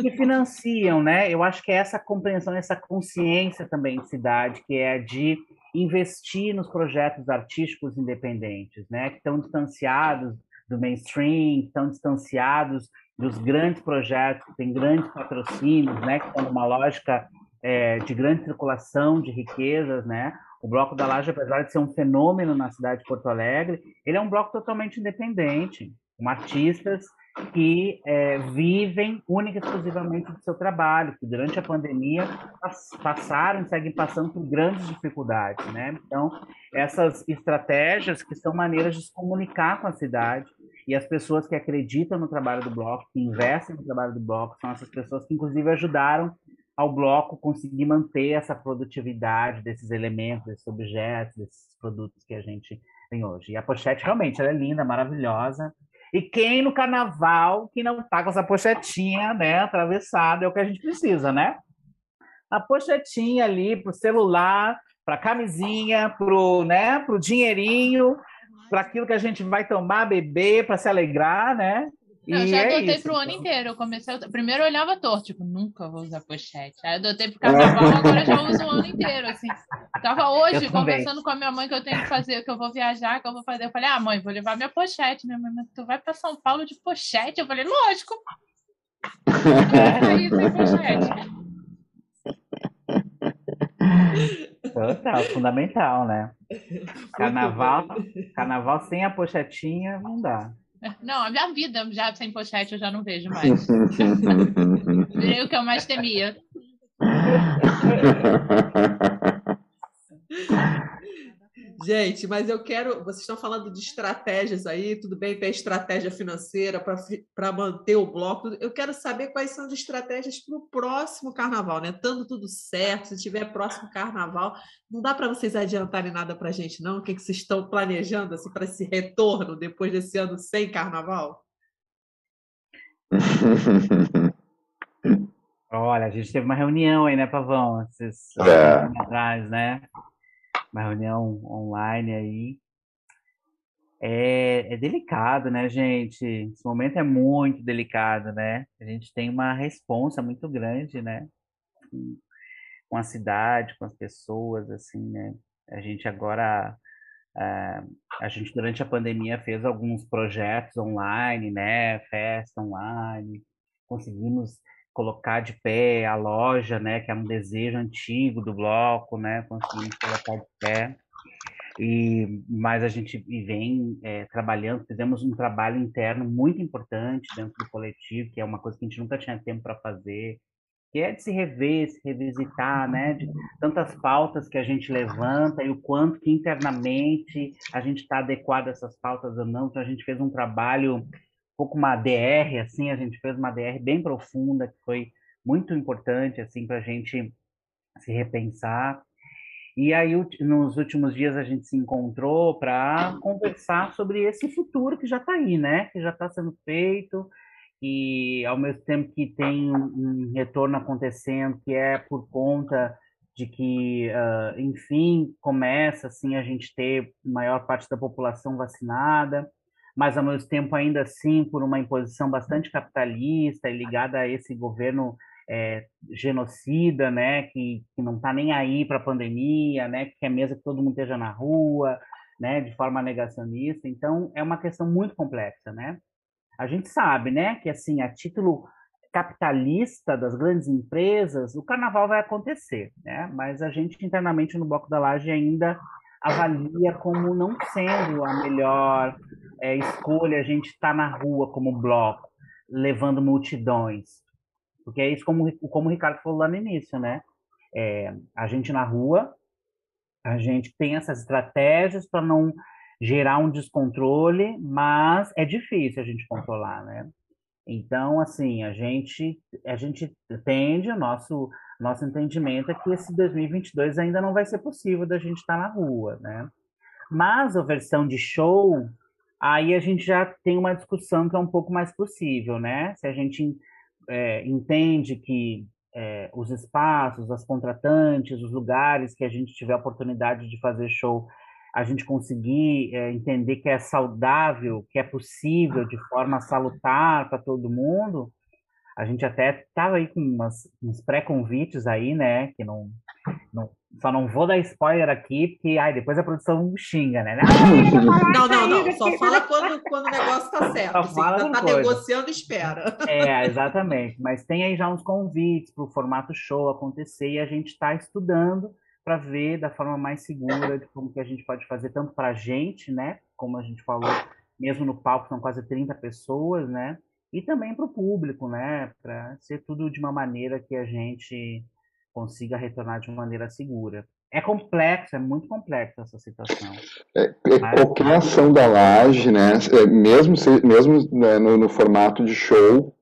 Speaker 7: Que financiam, né? Eu acho que é essa compreensão, essa consciência também de cidade, que é de investir nos projetos artísticos independentes, né? Que estão distanciados do mainstream, estão distanciados dos grandes projetos que têm grandes patrocínios, né? Que estão numa lógica é, de grande circulação de riquezas, né? O Bloco da Laje, apesar de ser um fenômeno na cidade de Porto Alegre, ele é um bloco totalmente independente, com artistas que é, vivem única e exclusivamente do seu trabalho, que durante a pandemia passaram e seguem passando por grandes dificuldades, né? Então, essas estratégias que são maneiras de se comunicar com a cidade e as pessoas que acreditam no trabalho do bloco, que investem no trabalho do bloco, são essas pessoas que inclusive ajudaram ao bloco conseguir manter essa produtividade desses elementos, desses objetos, desses produtos que a gente tem hoje. E a pochete realmente ela é linda, maravilhosa. E quem no carnaval que não tá com essa pochetinha, né, atravessada, é o que a gente precisa, né? A pochetinha ali pro celular, para camisinha, pro, né, pro dinheirinho, para aquilo que a gente vai tomar, beber, para se alegrar, né?
Speaker 2: Não, já é adotei para o ano inteiro. Eu comecei Primeiro eu olhava torto, tipo, nunca vou usar pochete. Aí adotei pro carnaval, agora já uso o ano inteiro, assim. Tava hoje conversando com a minha mãe que eu tenho que fazer, que eu vou viajar, que eu vou fazer. Eu falei, ah, mãe, vou levar minha pochete. Minha mãe, tu vai para São Paulo de pochete? Eu falei, lógico. [laughs] É isso, pochete. [laughs]
Speaker 7: Total, fundamental, né? [laughs] Carnaval, carnaval sem a pochetinha não dá.
Speaker 2: Não, a minha vida já sem pochete eu já não vejo mais. Virei [laughs] o que eu mais temia. [laughs]
Speaker 3: Gente, mas eu quero. Vocês estão falando de estratégias aí, tudo bem, tem estratégia financeira para manter o bloco. Eu quero saber quais são as estratégias para o próximo carnaval, né? Estando tudo certo, se tiver próximo carnaval, não dá para vocês adiantarem nada para a gente, não? O que, que vocês estão planejando assim, para esse retorno depois desse ano sem carnaval? [laughs]
Speaker 7: Olha, a gente teve uma reunião aí, né, Pavão? Esses é. atrás, né? Uma reunião online aí. É, é delicado, né, gente? Esse momento é muito delicado, né? A gente tem uma responsa muito grande, né? Com a cidade, com as pessoas, assim, né? A gente agora, a, gente durante a pandemia fez alguns projetos online, né? Festa online, conseguimos colocar de pé a loja, né, que é um desejo antigo do bloco, né, conseguimos colocar de pé. E mas a gente vem é, trabalhando, fizemos um trabalho interno muito importante dentro do coletivo, que é uma coisa que a gente nunca tinha tempo para fazer, que é de se rever, se revisitar, né, de tantas pautas que a gente levanta e o quanto que internamente a gente está adequado a essas pautas ou não. Então a gente fez um trabalho pouco uma DR, assim, a gente fez uma DR bem profunda, que foi muito importante, assim, para a gente se repensar. E aí, nos últimos dias, a gente se encontrou para conversar sobre esse futuro que já está aí, né? Que já está sendo feito, e ao mesmo tempo que tem um retorno acontecendo, que é por conta de que, uh, enfim, começa assim a gente ter maior parte da população vacinada mas ao mesmo tempo ainda assim por uma imposição bastante capitalista e ligada a esse governo é, genocida, né, que, que não está nem aí para a pandemia, né, que quer mesmo que todo mundo esteja na rua, né, de forma negacionista. Então é uma questão muito complexa, né? A gente sabe, né, que assim a título capitalista das grandes empresas, o carnaval vai acontecer, né? Mas a gente internamente no bloco da laje ainda avalia como não sendo a melhor é, escolha a gente estar tá na rua como bloco, levando multidões. Porque é isso como, como o Ricardo falou lá no início, né? É, a gente na rua, a gente tem essas estratégias para não gerar um descontrole, mas é difícil a gente controlar, né? Então, assim, a gente a gente tende o nosso nosso entendimento é que esse 2022 ainda não vai ser possível da gente estar na rua, né? Mas a versão de show, aí a gente já tem uma discussão que é um pouco mais possível, né? Se a gente é, entende que é, os espaços, as contratantes, os lugares que a gente tiver a oportunidade de fazer show, a gente conseguir é, entender que é saudável, que é possível de forma salutar para todo mundo, a gente até estava aí com umas, uns pré-convites aí, né? Que não, não, só não vou dar spoiler aqui, porque ai, depois a produção xinga, né?
Speaker 3: Não, não, não. Só fala quando, quando o negócio tá certo. Só assim, fala tá negociando, espera.
Speaker 7: É, exatamente. Mas tem aí já uns convites para o formato show acontecer e a gente está estudando para ver da forma mais segura de como que a gente pode fazer, tanto para a gente, né? Como a gente falou, mesmo no palco são quase 30 pessoas, né? E também para o público, né? Para ser tudo de uma maneira que a gente consiga retornar de uma maneira segura. É complexo, é muito complexo essa situação.
Speaker 1: É, é, Mas... Qualquer ação da laje, né? É, mesmo se, mesmo né, no, no, formato de show,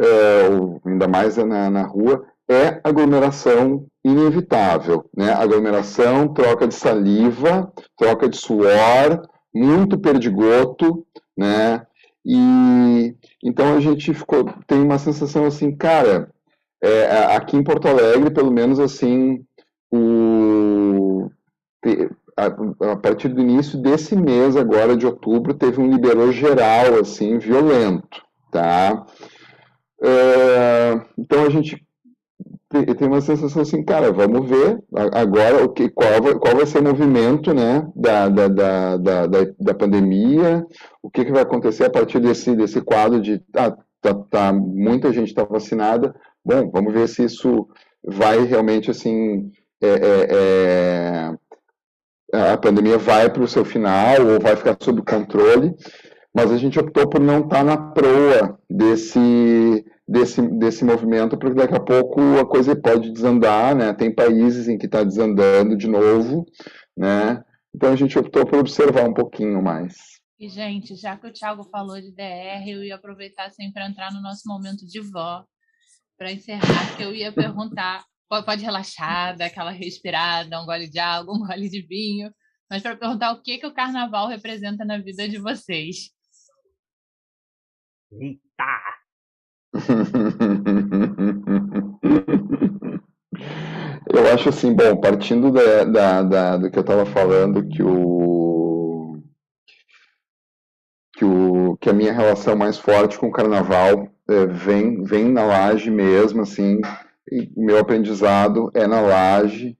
Speaker 1: é, ainda mais na, na rua, é aglomeração inevitável, né? Aglomeração, troca de saliva, troca de suor, muito perdigoto, né? E então a gente ficou, tem uma sensação assim, cara, é, aqui em Porto Alegre, pelo menos assim, o, a, a, partir do início desse mês agora de outubro teve um liberou geral assim violento, tá? É, então a gente eu tenho uma sensação assim, cara, vamos ver agora o que, qual, vai, qual vai ser o movimento né, da, da, da, da, da pandemia, o que, que vai acontecer a partir desse, desse quadro de ah, tá, tá, muita gente está vacinada. Bom, vamos ver se isso vai realmente assim. É, é, é, a pandemia vai para o seu final ou vai ficar sob controle, mas a gente optou por não estar tá na proa desse desse, desse movimento, porque daqui a pouco a coisa pode desandar, né? Tem países em que está desandando de novo, né? Então a gente optou por observar um pouquinho mais.
Speaker 2: E, gente, já que o Thiago falou de DR, eu ia aproveitar sempre para entrar no nosso momento de vó, para encerrar, que eu ia perguntar, pode relaxar, dar aquela respirada, um gole de água, um [laughs] gole de vinho, mas para perguntar o que, que o carnaval representa na vida de vocês.
Speaker 7: Eita!
Speaker 1: Eu acho assim, bom, partindo da, da, da do que eu estava falando, que o, que o que a minha relação mais forte com o carnaval é, vem vem na laje mesmo, assim, meu aprendizado é na laje.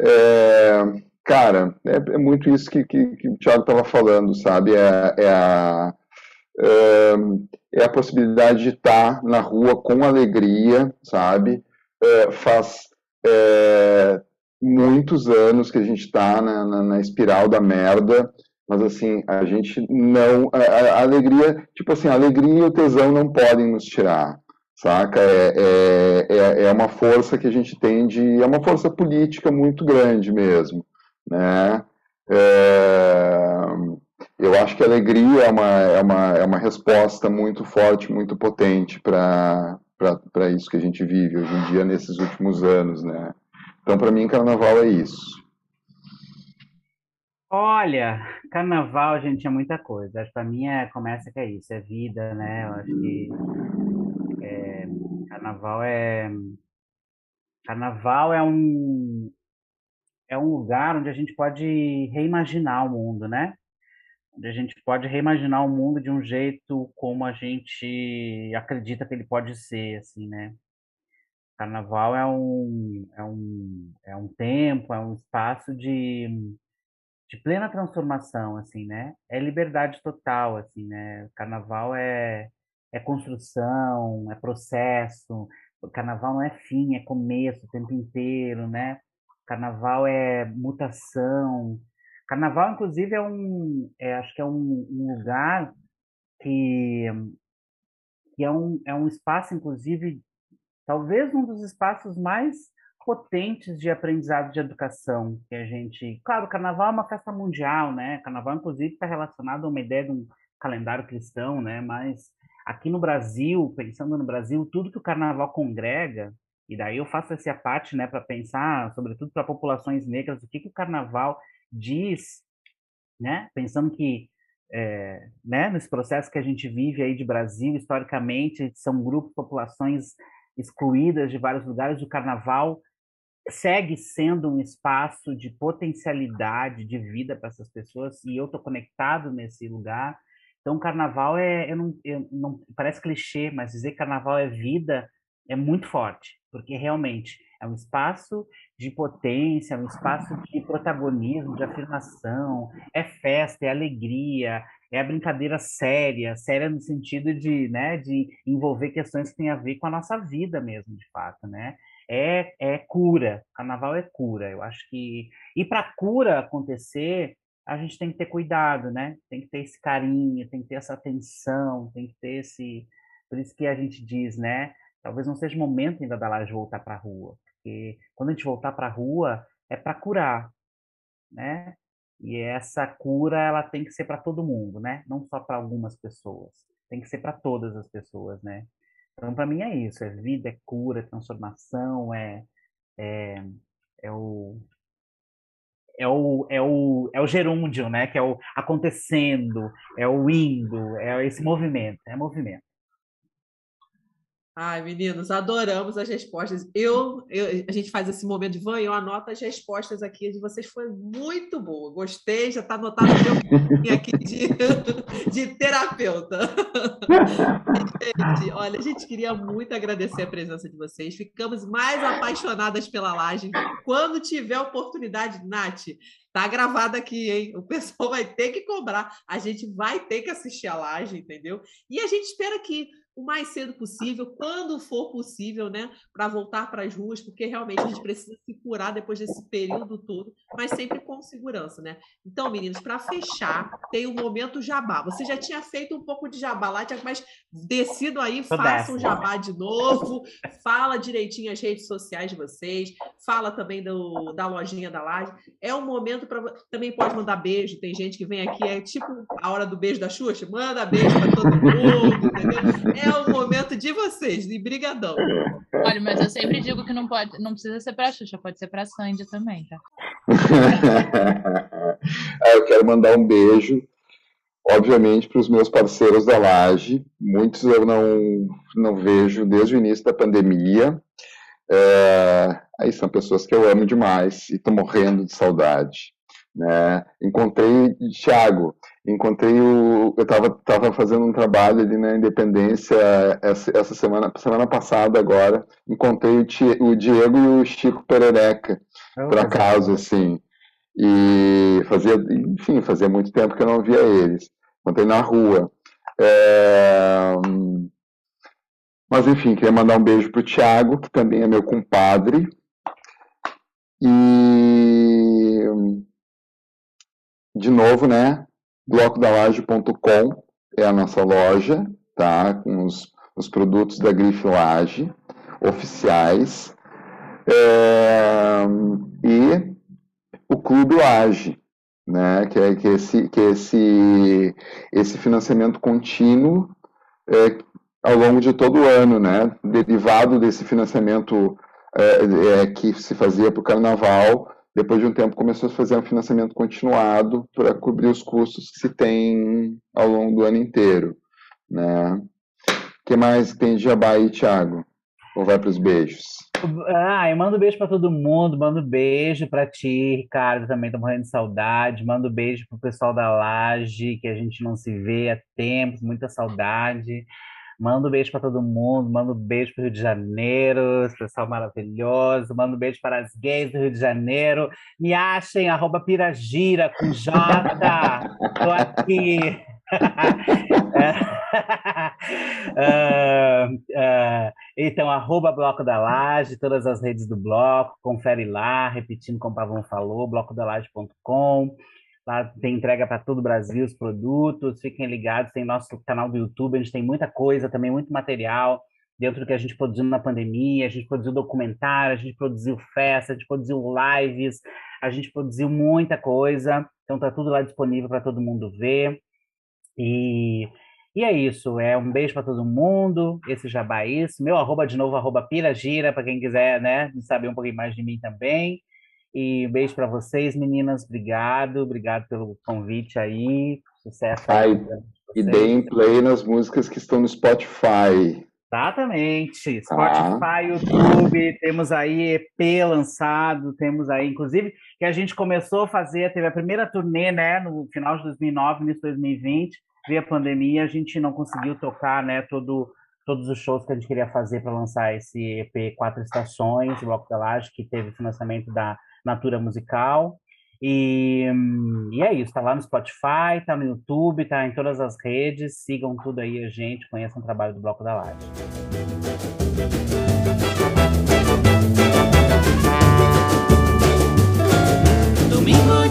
Speaker 1: É, cara, é, é, muito isso que, que, que o Thiago estava falando, sabe? É, é a é a possibilidade de estar na rua com alegria, sabe? É, faz é, muitos anos que a gente está na, na, na, espiral da merda, mas assim, a gente não. A, a, alegria, tipo assim, a alegria e o tesão não podem nos tirar, saca? É, é, é, é uma força que a gente tem de. É uma força política muito grande mesmo, né? É, eu acho que a alegria é uma, é uma, é uma resposta muito forte, muito potente para isso que a gente vive hoje em dia, nesses últimos anos, né? Então, para mim, carnaval é isso.
Speaker 7: Olha, carnaval, gente, é muita coisa. Acho para mim é, começa que é isso, é vida, né? Eu acho que é, carnaval é carnaval é um é um lugar onde a gente pode reimaginar o mundo, né? Onde a gente pode reimaginar o mundo de um jeito como a gente acredita que ele pode ser, assim, né? Carnaval é um, é um, é um tempo, é um espaço de, de plena transformação, assim, né? É liberdade total, assim, né? Carnaval é, é construção, é processo. O carnaval não é fim, é começo o tempo inteiro, né? Carnaval é mutação, Carnaval, inclusive, é um, é, acho que é um, um lugar que, que é, um, é um espaço, inclusive, talvez um dos espaços mais potentes de aprendizado de educação que a gente. Claro, o Carnaval é uma festa mundial, né? Carnaval, inclusive, está relacionado a uma ideia de um calendário cristão, né? Mas aqui no Brasil, pensando no Brasil, tudo que o Carnaval congrega e daí eu faço essa parte, né, para pensar, sobretudo para populações negras, o que, que o Carnaval diz, né, pensando que é, né, nesse processo que a gente vive aí de Brasil, historicamente, são grupos, populações excluídas de vários lugares, o carnaval segue sendo um espaço de potencialidade de vida para essas pessoas e eu estou conectado nesse lugar. Então, carnaval é, eu não, eu não, parece clichê, mas dizer carnaval é vida é muito forte, porque realmente é um espaço de potência, é um espaço de protagonismo, de afirmação, é festa, é alegria, é a brincadeira séria, séria no sentido de, né, de envolver questões que têm a ver com a nossa vida mesmo, de fato, né? É, é cura, carnaval é cura. Eu acho que e para cura acontecer, a gente tem que ter cuidado, né? Tem que ter esse carinho, tem que ter essa atenção, tem que ter esse, por isso que a gente diz, né? Talvez não seja o momento ainda da laje voltar para a rua, porque quando a gente voltar para a rua é para curar, né? E essa cura ela tem que ser para todo mundo, né? Não só para algumas pessoas, tem que ser para todas as pessoas, né? Então para mim é isso, é vida, é cura, é transformação, é é, é o é o, é, o, é o gerúndio, né? Que é o acontecendo, é o indo, é esse movimento, é movimento.
Speaker 3: Ai, meninos, adoramos as respostas. Eu, eu, a gente faz esse momento de van, eu anoto as respostas aqui de vocês, foi muito boa. Gostei, já está anotado meu aqui de, [laughs] de terapeuta. gente, olha, a gente queria muito agradecer a presença de vocês. Ficamos mais apaixonadas pela laje. Quando tiver oportunidade, Nath, Tá gravado aqui, hein? O pessoal vai ter que cobrar. A gente vai ter que assistir a laje, entendeu? E a gente espera que o mais cedo possível, quando for possível, né, para voltar para as ruas, porque realmente a gente precisa se curar depois desse período todo, mas sempre com segurança, né? Então, meninos, para fechar, tem o momento jabá. Você já tinha feito um pouco de jabá lá, mas descido aí, faça um jabá de novo, fala direitinho as redes sociais de vocês, fala também do, da lojinha da laje. É um momento para também pode mandar beijo. Tem gente que vem aqui é tipo a hora do beijo da Xuxa, manda beijo para todo mundo, entendeu? É é o momento de vocês, de brigadão.
Speaker 2: Olha, mas eu sempre digo que não pode, não precisa ser para a Xuxa, pode ser para a Sandy também, tá? [laughs]
Speaker 1: eu quero mandar um beijo, obviamente, para os meus parceiros da Laje. Muitos eu não, não vejo desde o início da pandemia. É, aí são pessoas que eu amo demais e estou morrendo de saudade. Né? Encontrei Thiago, encontrei o. Eu estava tava fazendo um trabalho ali na Independência essa, essa semana, semana passada agora. Encontrei o, o Diego e o Chico Perereca, oh, por acaso, assim. E fazia, enfim, fazia muito tempo que eu não via eles. Encontrei na rua. É... Mas, enfim, queria mandar um beijo para o Thiago, que também é meu compadre. E, de novo, né, blocodalaje.com é a nossa loja, tá? Com os, os produtos da Grife Laje oficiais. É, e o Clube Laje, né? Que é, que é esse, que é esse, esse financiamento contínuo é, ao longo de todo o ano, né? Derivado desse financiamento é, é que se fazia para o carnaval, depois de um tempo começou a fazer um financiamento continuado para cobrir os custos que se tem ao longo do ano inteiro, né? O que mais tem de jabá aí, Thiago? Ou vai para os beijos?
Speaker 7: Ah, eu mando beijo para todo mundo, mando beijo para ti, Ricardo, também tô morrendo de saudade, mando beijo pro pessoal da Laje, que a gente não se vê há tempos, muita saudade. Manda um beijo para todo mundo, manda um beijo para o Rio de Janeiro, esse pessoal maravilhoso, manda um beijo para as gays do Rio de Janeiro. Me achem, arroba Piragira com J. Tô aqui. uh, [laughs] uh, então, arroba Bloco da Laje, todas as redes do Bloco, confere lá, repetindo como o Pavão falou, blocodalaje.com. Lá tem entrega para todo o Brasil os produtos. Fiquem ligados, tem nosso canal do YouTube, a gente tem muita coisa, também muito material dentro do que a gente produziu na pandemia. A gente produziu documentário, a gente produziu festa, a gente produziu lives, a gente produziu muita coisa. Então tá tudo lá disponível para todo mundo ver. E, e é isso. É um beijo para todo mundo. Esse jabá é isso. Meu arroba de novo, arroba Piragira, para quem quiser né, saber um pouquinho mais de mim também. E um beijo para vocês, meninas. Obrigado, obrigado pelo convite aí. Sucesso
Speaker 1: aí. e deem play nas músicas que estão no Spotify.
Speaker 7: Exatamente. Spotify, ah. YouTube, temos aí EP lançado, temos aí, inclusive, que a gente começou a fazer, teve a primeira turnê, né, no final de 2009, início de 2020, veio a pandemia, a gente não conseguiu tocar, né, todo, todos os shows que a gente queria fazer para lançar esse EP Quatro Estações, Bloco da Laje, que teve financiamento da Natura Musical. E, e é isso, tá lá no Spotify, tá no YouTube, tá em todas as redes. Sigam tudo aí a gente, conheçam o trabalho do Bloco da Laje.
Speaker 6: Domingo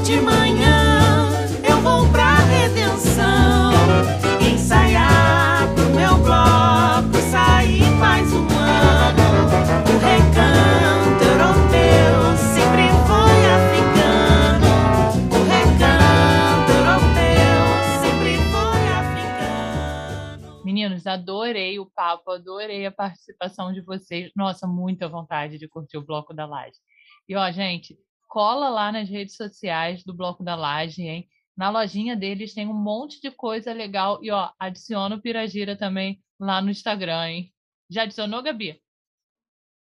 Speaker 2: adorei o papo, adorei a participação de vocês. Nossa, muita vontade de curtir o bloco da laje. E ó, gente, cola lá nas redes sociais do Bloco da Laje, hein? Na lojinha deles tem um monte de coisa legal. E, ó, adiciona o Piragira também lá no Instagram, hein? Já adicionou, Gabi?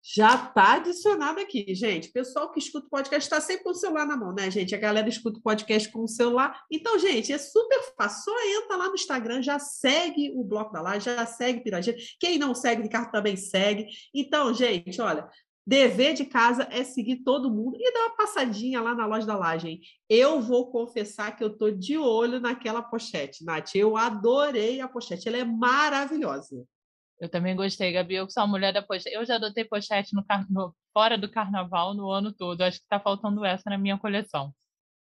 Speaker 3: Já tá adicionado aqui, gente. Pessoal que escuta o podcast está sempre com o celular na mão, né, gente? A galera escuta o podcast com o celular. Então, gente, é super fácil. Só entra lá no Instagram, já segue o Bloco da Laje, já segue Piragira. Quem não segue, Ricardo também segue. Então, gente, olha, Dever de casa é seguir todo mundo e dar uma passadinha lá na loja da laje. Eu vou confessar que eu tô de olho naquela pochete, Nath. Eu adorei a pochete, ela é maravilhosa.
Speaker 2: Eu também gostei, Gabi. Eu sou a mulher da pochete. Eu já adotei pochete no, no, fora do carnaval no ano todo. Acho que está faltando essa na minha coleção.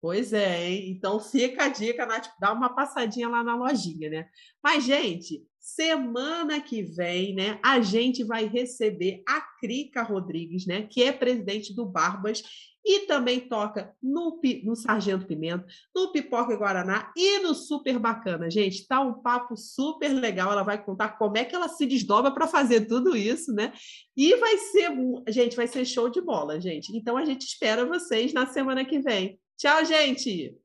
Speaker 3: Pois é, hein? Então fica a dica, Nath, dá uma passadinha lá na lojinha, né? Mas, gente, Semana que vem, né, a gente vai receber a Crica Rodrigues, né, que é presidente do Barbas e também toca no, no Sargento Pimenta, no Pipoca Guaraná e no Super Bacana. Gente, tá um papo super legal. Ela vai contar como é que ela se desdobra para fazer tudo isso, né? E vai ser, gente, vai ser show de bola, gente. Então a gente espera vocês na semana que vem. Tchau, gente!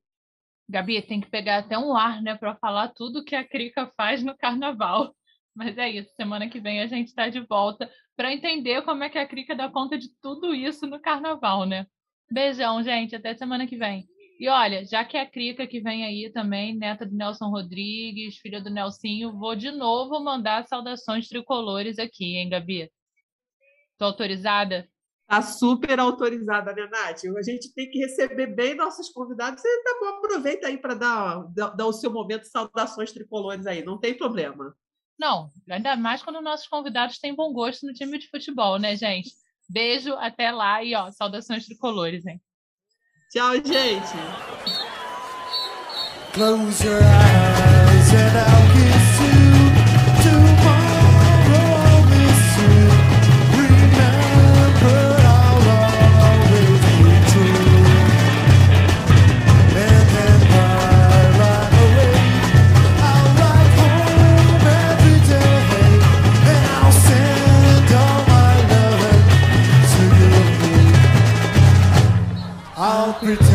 Speaker 2: Gabi, tem que pegar até um ar, né, para falar tudo que a Crica faz no carnaval. Mas é isso, semana que vem a gente está de volta para entender como é que a Crica dá conta de tudo isso no carnaval, né? Beijão, gente, até semana que vem. E olha, já que é a Crica que vem aí também, neta do Nelson Rodrigues, filha do Nelsinho, vou de novo mandar saudações tricolores aqui, hein, Gabi? Tô autorizada?
Speaker 3: Está super autorizada, né, Nath? A gente tem que receber bem nossos convidados. Você tá bom, aproveita aí para dar, dar, dar, o seu momento de saudações tricolores aí, não tem problema.
Speaker 2: Não, ainda mais quando nossos convidados têm bom gosto no time de futebol, né, gente? Beijo, até lá e ó, saudações tricolores, hein?
Speaker 3: Tchau, gente.
Speaker 6: Close your eyes and I'll you. Pretend